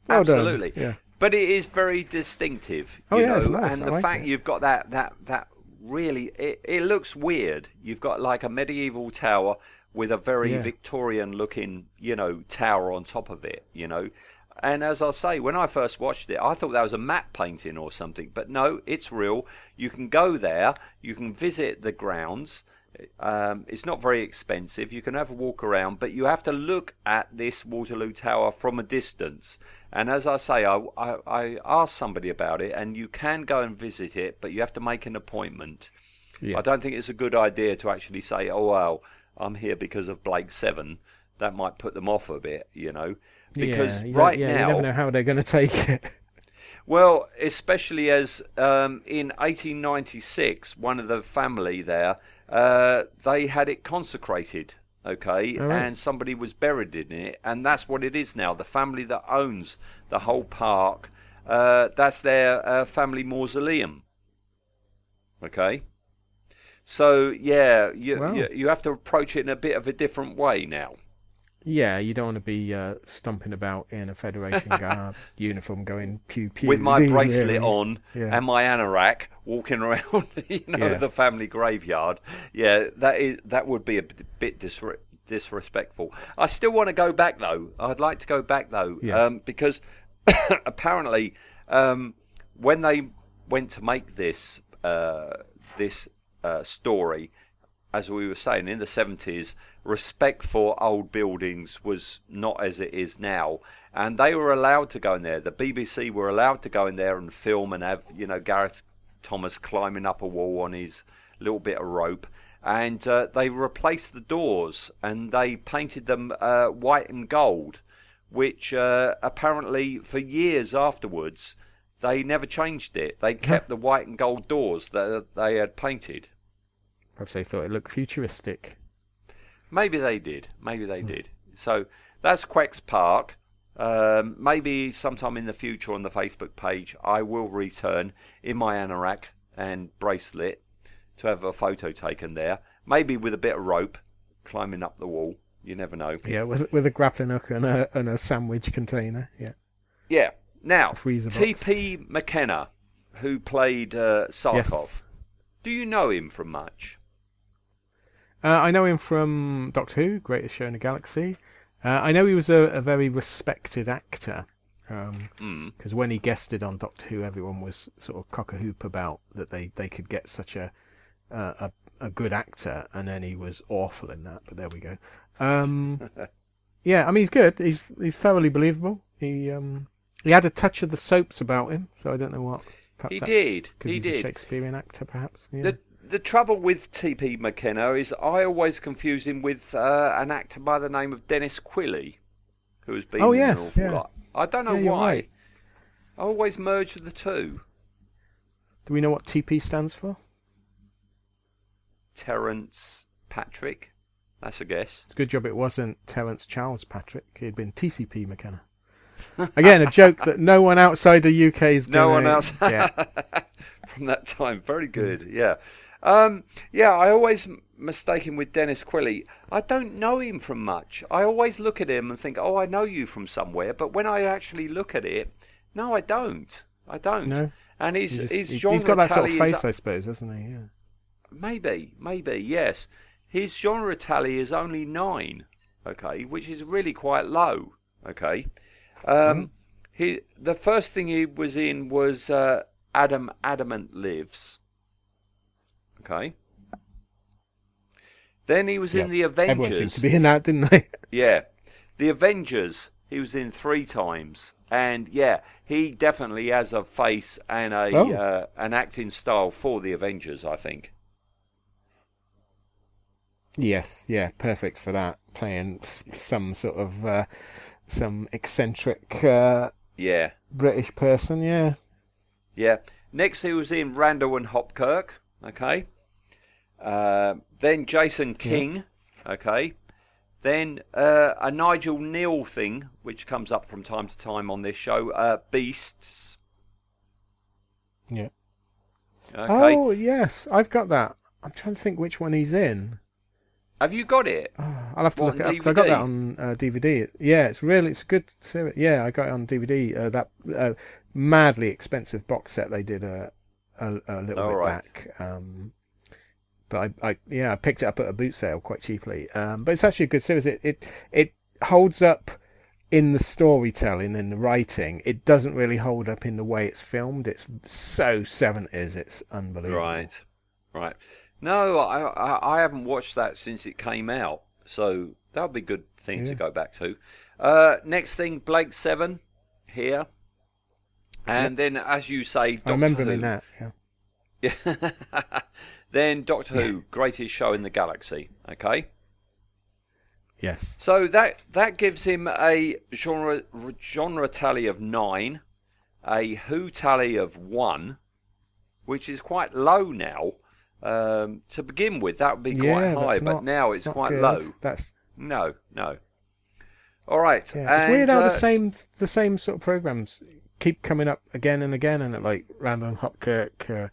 [SPEAKER 2] Well done.
[SPEAKER 1] Absolutely.
[SPEAKER 2] Yeah.
[SPEAKER 1] But it is very distinctive.
[SPEAKER 2] Oh,
[SPEAKER 1] you
[SPEAKER 2] yeah,
[SPEAKER 1] know,
[SPEAKER 2] it's nice.
[SPEAKER 1] and
[SPEAKER 2] I
[SPEAKER 1] the
[SPEAKER 2] like
[SPEAKER 1] fact
[SPEAKER 2] it.
[SPEAKER 1] you've got that that that really it, it looks weird. You've got like a medieval tower with a very
[SPEAKER 2] Yeah.
[SPEAKER 1] Victorian looking, you know, tower on top of it, you know. And as I say, when I first watched it, I thought that was a matte painting or something. But no, it's real. You can go there. You can visit the grounds. Um, it's not very expensive. You can have a walk around, but you have to look at this Waterloo Tower from a distance. And as I say, I, I, I asked somebody about it, and you can go and visit it, but you have to make an appointment.
[SPEAKER 2] Yeah.
[SPEAKER 1] I don't think it's a good idea to actually say, "Oh well, I'm here because of Blake Seven." That might put them off a bit, you know, because
[SPEAKER 2] yeah, you
[SPEAKER 1] right
[SPEAKER 2] yeah,
[SPEAKER 1] now,
[SPEAKER 2] you never know how they're going to take it.
[SPEAKER 1] well, especially as um, in 1896, one of the family there, uh, they had it consecrated, okay,
[SPEAKER 2] right.
[SPEAKER 1] and somebody was buried in it, and that's what it is now. The family that owns the whole park, uh, that's their uh, family mausoleum, okay. So yeah, you,
[SPEAKER 2] Wow.
[SPEAKER 1] you you have to approach it in a bit of a different way now.
[SPEAKER 2] Yeah, you don't want to be uh, stomping about in a Federation garb uniform, going pew pew
[SPEAKER 1] with my bracelet on
[SPEAKER 2] Yeah.
[SPEAKER 1] and my anorak, walking around, you know,
[SPEAKER 2] Yeah.
[SPEAKER 1] the family graveyard. Yeah, that is that would be a bit disre- disrespectful. I still want to go back though. I'd like to go back though, um, because apparently um, when they went to make this uh, this uh, story, as we were saying in the seventies, respect for old buildings was not as it is now, and they were allowed to go in there. The BBC were allowed to go in there and film and have you know Gareth Thomas climbing up a wall on his little bit of rope. And uh, they replaced the doors and they painted them uh, white and gold, which uh, apparently for years afterwards they never changed it. They kept the white and gold doors that they had painted.
[SPEAKER 2] Perhaps they thought it looked futuristic.
[SPEAKER 1] Maybe they did. Maybe they did. So that's Quex Park. Um, maybe sometime in the future on the Facebook page, I will return in my anorak and bracelet to have a photo taken there. Maybe with a bit of rope climbing up the wall. You never know.
[SPEAKER 2] Yeah, with with a grappling hook and a and a sandwich container. Yeah.
[SPEAKER 1] Yeah. Now. T.P. McKenna, who played uh, Sarkoff.
[SPEAKER 2] Yes.
[SPEAKER 1] Do you know him from much?
[SPEAKER 2] Uh, I know him from Doctor Who, Greatest Show in the Galaxy. Uh, I know he was a, a very respected actor. Because when he guested on Doctor Who, everyone was sort of cock a hoop about that they, they could get such a, uh, a a good actor, and then he was awful in that. But there we go. Um, yeah, I mean he's good. He's he's thoroughly believable. He um he had a touch of the soaps about him, so I don't know what. Perhaps
[SPEAKER 1] He did. he
[SPEAKER 2] he's a
[SPEAKER 1] did.
[SPEAKER 2] Shakespearean actor, perhaps. Yeah.
[SPEAKER 1] The the trouble with T.P. McKenna is I always confuse him with uh, an actor by the name of Denis Quilley, who has been
[SPEAKER 2] Oh, yes, yeah.
[SPEAKER 1] lot. I don't know
[SPEAKER 2] Yeah,
[SPEAKER 1] why.
[SPEAKER 2] right.
[SPEAKER 1] I always merge the two.
[SPEAKER 2] Do we know what TP stands for?
[SPEAKER 1] Terence Patrick. That's a guess.
[SPEAKER 2] It's a good job it wasn't Terence Charles Patrick. He'd been TCP McKenna. Again, a joke that no one outside the UK is
[SPEAKER 1] No
[SPEAKER 2] gonna
[SPEAKER 1] one else
[SPEAKER 2] get.
[SPEAKER 1] from that time. Very good. Yeah. Um, yeah, I always mistake him with Denis Quilley. I don't know him from much. I always look at him and think, oh, I know you from somewhere. But when I actually look at it, no, I don't. I don't.
[SPEAKER 2] No.
[SPEAKER 1] And his,
[SPEAKER 2] He just-
[SPEAKER 1] his
[SPEAKER 2] he-
[SPEAKER 1] genre
[SPEAKER 2] he's got that sort of
[SPEAKER 1] tally is
[SPEAKER 2] face, I suppose, hasn't he? Yeah.
[SPEAKER 1] Maybe, maybe, yes. His genre tally is only nine, okay, which is really quite low, okay. Um, he the first thing he was in was uh, Adam Adamant Lives, okay. Then he was in the Avengers.
[SPEAKER 2] Everyone seemed to be in that, didn't they?
[SPEAKER 1] Yeah, the Avengers. He was in three times, and yeah, he definitely has a face and a
[SPEAKER 2] Oh.
[SPEAKER 1] uh, an acting style for the Avengers. I think.
[SPEAKER 2] Yes, yeah, perfect for that. Playing some sort of uh, some eccentric uh,
[SPEAKER 1] Yeah.
[SPEAKER 2] British person. Yeah.
[SPEAKER 1] Yeah. Next, he was in Randall and Hopkirk. Okay. Uh, then Jason King. Okay. Then uh, a Nigel Kneale thing, which comes up from time to time on this show. Uh, Beasts.
[SPEAKER 2] Yeah.
[SPEAKER 1] Okay.
[SPEAKER 2] Oh yes, I've got that. I'm trying to think which one he's in.
[SPEAKER 1] Have you got it?
[SPEAKER 2] I'll have to
[SPEAKER 1] What,
[SPEAKER 2] look it up 'cause I got that on uh, DVD. Yeah, it's really it's a good series. Yeah, I got it on DVD. Uh, that uh, madly expensive box set they did a a, a little
[SPEAKER 1] All
[SPEAKER 2] bit
[SPEAKER 1] right.
[SPEAKER 2] back. Um, but I, I yeah I picked it up at a boot sale quite cheaply. Um, but it's actually a good series. It it it holds up in the storytelling and the writing. It doesn't really hold up in the way it's filmed. It's so seventies. It's unbelievable.
[SPEAKER 1] Right. Right. No, I, I I haven't watched that since it came out, so that would be a good thing to go back to. Uh, next thing, Blake Seven here, and then as you say, Doctor
[SPEAKER 2] I remember
[SPEAKER 1] Who.
[SPEAKER 2] that. Yeah.
[SPEAKER 1] Yeah. then Doctor Who, greatest show in the galaxy. Okay.
[SPEAKER 2] Yes.
[SPEAKER 1] So that that gives him a genre genre tally of nine, a Who tally of one, which is quite low now. Um, to begin with, that would be quite
[SPEAKER 2] Yeah,
[SPEAKER 1] high, but
[SPEAKER 2] not-
[SPEAKER 1] now it's quite
[SPEAKER 2] good.
[SPEAKER 1] low.
[SPEAKER 2] That's
[SPEAKER 1] No, no. All right.
[SPEAKER 2] Yeah, it's
[SPEAKER 1] and,
[SPEAKER 2] weird how
[SPEAKER 1] uh,
[SPEAKER 2] the same the same sort of programs keep coming up again and again, and like Randall Hopkirk, uh,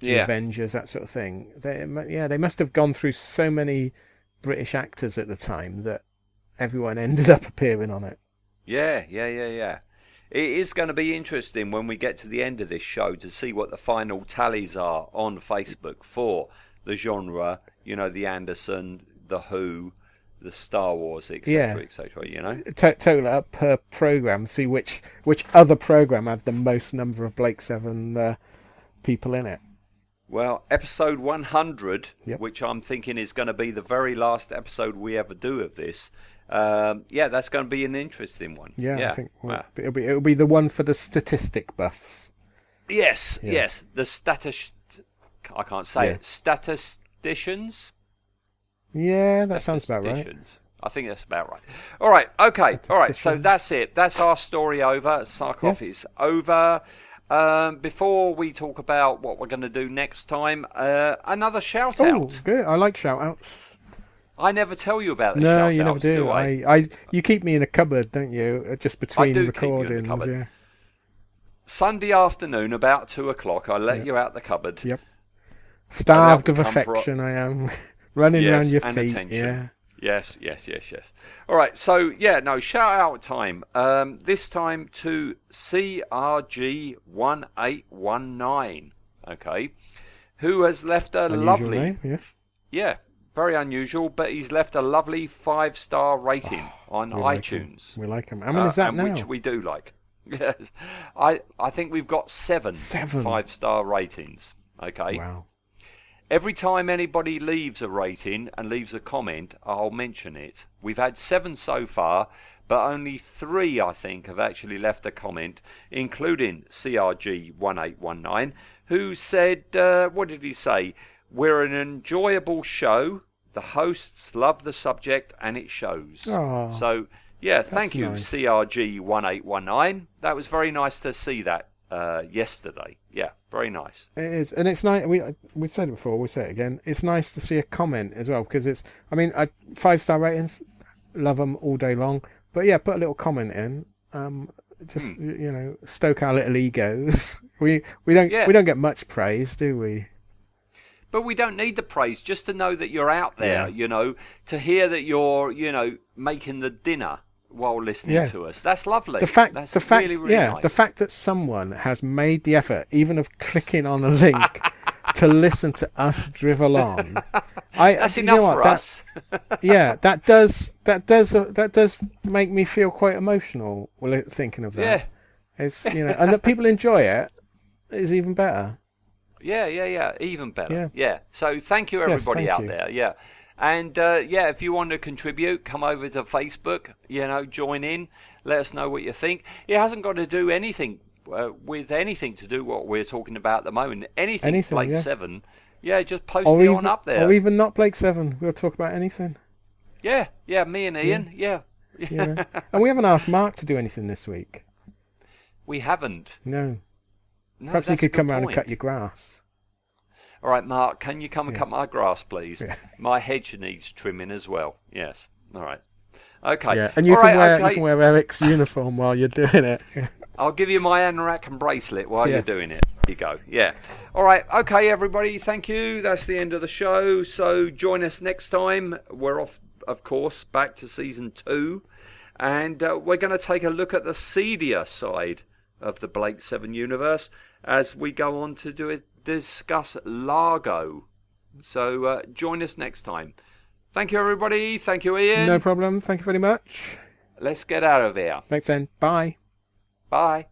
[SPEAKER 1] Yeah.
[SPEAKER 2] Avengers, that sort of thing. They, yeah, they must have gone through so many British actors at the time that everyone ended up appearing on it.
[SPEAKER 1] Yeah, yeah, yeah, yeah. It is going to be interesting when we get to the end of this show to see what the final tallies are on Facebook for the genre, you know, the Anderson, the Who, the Star Wars, etc.,
[SPEAKER 2] Yeah.
[SPEAKER 1] etc., you know?
[SPEAKER 2] To- total up per program. See which which other program had the most number of Blake Seven uh, people in it.
[SPEAKER 1] Well, episode 100,
[SPEAKER 2] Yep.
[SPEAKER 1] which I'm thinking is going to be the very last episode we ever do of this. Um, yeah, that's going to be an interesting one.
[SPEAKER 2] Yeah, I think well, it'll be it'll be the one for the statistic buffs.
[SPEAKER 1] Yes,
[SPEAKER 2] Yeah.
[SPEAKER 1] yes. The status. I can't say
[SPEAKER 2] Yeah.
[SPEAKER 1] it. Statisticians?
[SPEAKER 2] Yeah, that sounds about right.
[SPEAKER 1] I think that's about right. All right, okay, all right. So that's it. That's our story over. Sarkoff
[SPEAKER 2] Yes.
[SPEAKER 1] is over. Um, before we talk about what we're going to do next time, uh, another shout out.
[SPEAKER 2] Oh,
[SPEAKER 1] out.
[SPEAKER 2] good. I like shout outs.
[SPEAKER 1] I never tell you about the
[SPEAKER 2] No,
[SPEAKER 1] shout
[SPEAKER 2] you never
[SPEAKER 1] outs,
[SPEAKER 2] do.
[SPEAKER 1] I?
[SPEAKER 2] I, I, you keep me in a cupboard, don't you? Uh, Just between
[SPEAKER 1] do keep you in the
[SPEAKER 2] recordings. Yeah.
[SPEAKER 1] Sunday afternoon, about two o'clock, I let
[SPEAKER 2] Yeah.
[SPEAKER 1] you out the cupboard.
[SPEAKER 2] Yep. Starved of affection, I am. Running
[SPEAKER 1] Yes,
[SPEAKER 2] around your feet.
[SPEAKER 1] attention.
[SPEAKER 2] Yeah.
[SPEAKER 1] Yes, yes, yes, yes. All right, so yeah, no, shout out time. Um, this time to CRG1819, okay, who has left a
[SPEAKER 2] Unusual
[SPEAKER 1] lovely,
[SPEAKER 2] name, yes.
[SPEAKER 1] yeah, very unusual, but he's left a lovely five star rating on
[SPEAKER 2] we like
[SPEAKER 1] iTunes.
[SPEAKER 2] We like him. How many
[SPEAKER 1] uh,
[SPEAKER 2] is that now?
[SPEAKER 1] Which we do like. Yes, I I think we've got seven,
[SPEAKER 2] Seven.
[SPEAKER 1] five star ratings. Okay.
[SPEAKER 2] Wow.
[SPEAKER 1] Every time anybody leaves a rating and leaves a comment, I'll mention it. We've had seven so far, but only three, I think, have actually left a comment, including CRG1819, who said, uh, what did he say? We're an enjoyable show. The hosts love the subject and it shows.
[SPEAKER 2] Aw,
[SPEAKER 1] so, yeah, thank you,
[SPEAKER 2] nice.
[SPEAKER 1] CRG1819. That was very nice to see that uh, yesterday. Yeah, very nice.
[SPEAKER 2] It is, and it's nice. We we said it before. We'll say it again. It's nice to see a comment as well because it's. I mean, I, five star ratings, love them all day long. But yeah, put a little comment in. Um, just
[SPEAKER 1] Hmm.
[SPEAKER 2] you know, stoke our little egos. we we don't
[SPEAKER 1] Yeah.
[SPEAKER 2] we don't get much praise, do we?
[SPEAKER 1] But we don't need the praise just to know that you're out there,
[SPEAKER 2] Yeah.
[SPEAKER 1] you know, to hear that you're, you know, making the dinner while listening
[SPEAKER 2] Yeah.
[SPEAKER 1] to us. That's lovely.
[SPEAKER 2] The fact,
[SPEAKER 1] That's
[SPEAKER 2] the fact,
[SPEAKER 1] really, really
[SPEAKER 2] yeah,
[SPEAKER 1] nice.
[SPEAKER 2] the fact that someone has made the effort, even of clicking on a link, to listen to us drivel on. I,
[SPEAKER 1] That's enough
[SPEAKER 2] know what,
[SPEAKER 1] for
[SPEAKER 2] that-
[SPEAKER 1] us.
[SPEAKER 2] yeah, that does that does uh, that does make me feel quite emotional. Well, thinking of that,
[SPEAKER 1] Yeah.
[SPEAKER 2] it's you know, and that people enjoy it is even better.
[SPEAKER 1] Yeah, yeah, yeah. Even better.
[SPEAKER 2] Yeah. yeah.
[SPEAKER 1] So thank you,
[SPEAKER 2] Yes,
[SPEAKER 1] everybody
[SPEAKER 2] thank
[SPEAKER 1] out
[SPEAKER 2] you.
[SPEAKER 1] there. Yeah. And uh, yeah, if you want to contribute, come over to Facebook. You know, join in. Let us know what you think. It hasn't got to do anything uh, with anything to do what we're talking about at the moment. Anything,
[SPEAKER 2] Anything,
[SPEAKER 1] Blake
[SPEAKER 2] yeah.
[SPEAKER 1] Seven. Yeah, just post
[SPEAKER 2] Or
[SPEAKER 1] it
[SPEAKER 2] even,
[SPEAKER 1] on up there.
[SPEAKER 2] or even not Blake Seven. We'll talk about anything.
[SPEAKER 1] Yeah, yeah. Me and Ian. Yeah.
[SPEAKER 2] You know? and we haven't asked Mark to do anything this week.
[SPEAKER 1] we haven't.
[SPEAKER 2] No,
[SPEAKER 1] No,
[SPEAKER 2] perhaps he could come
[SPEAKER 1] good
[SPEAKER 2] round and cut your grass.
[SPEAKER 1] All right, Mark, can you come and
[SPEAKER 2] Yeah.
[SPEAKER 1] cut my grass, please?
[SPEAKER 2] Yeah.
[SPEAKER 1] My hedge needs trimming as well. Yes. All right. Okay.
[SPEAKER 2] Yeah, and you
[SPEAKER 1] All
[SPEAKER 2] can
[SPEAKER 1] right,
[SPEAKER 2] wear
[SPEAKER 1] okay.
[SPEAKER 2] you can wear Eric's uniform while you're doing it.
[SPEAKER 1] I'll give you my anorak and bracelet while
[SPEAKER 2] Yeah.
[SPEAKER 1] you're doing it. There you go. Yeah. All right. Okay, everybody. Thank you. That's the end of the show. So join us next time. We're off, of course, back to season two, and uh, we're going to take a look at the seedier side of the Blake Seven universe as we go on to do it, discuss Largo. So uh, join us next time. Thank you, everybody. Thank you, Ian.
[SPEAKER 2] No problem. Thank you very much.
[SPEAKER 1] Let's get out of here.
[SPEAKER 2] Thanks, then. Bye.
[SPEAKER 1] Bye.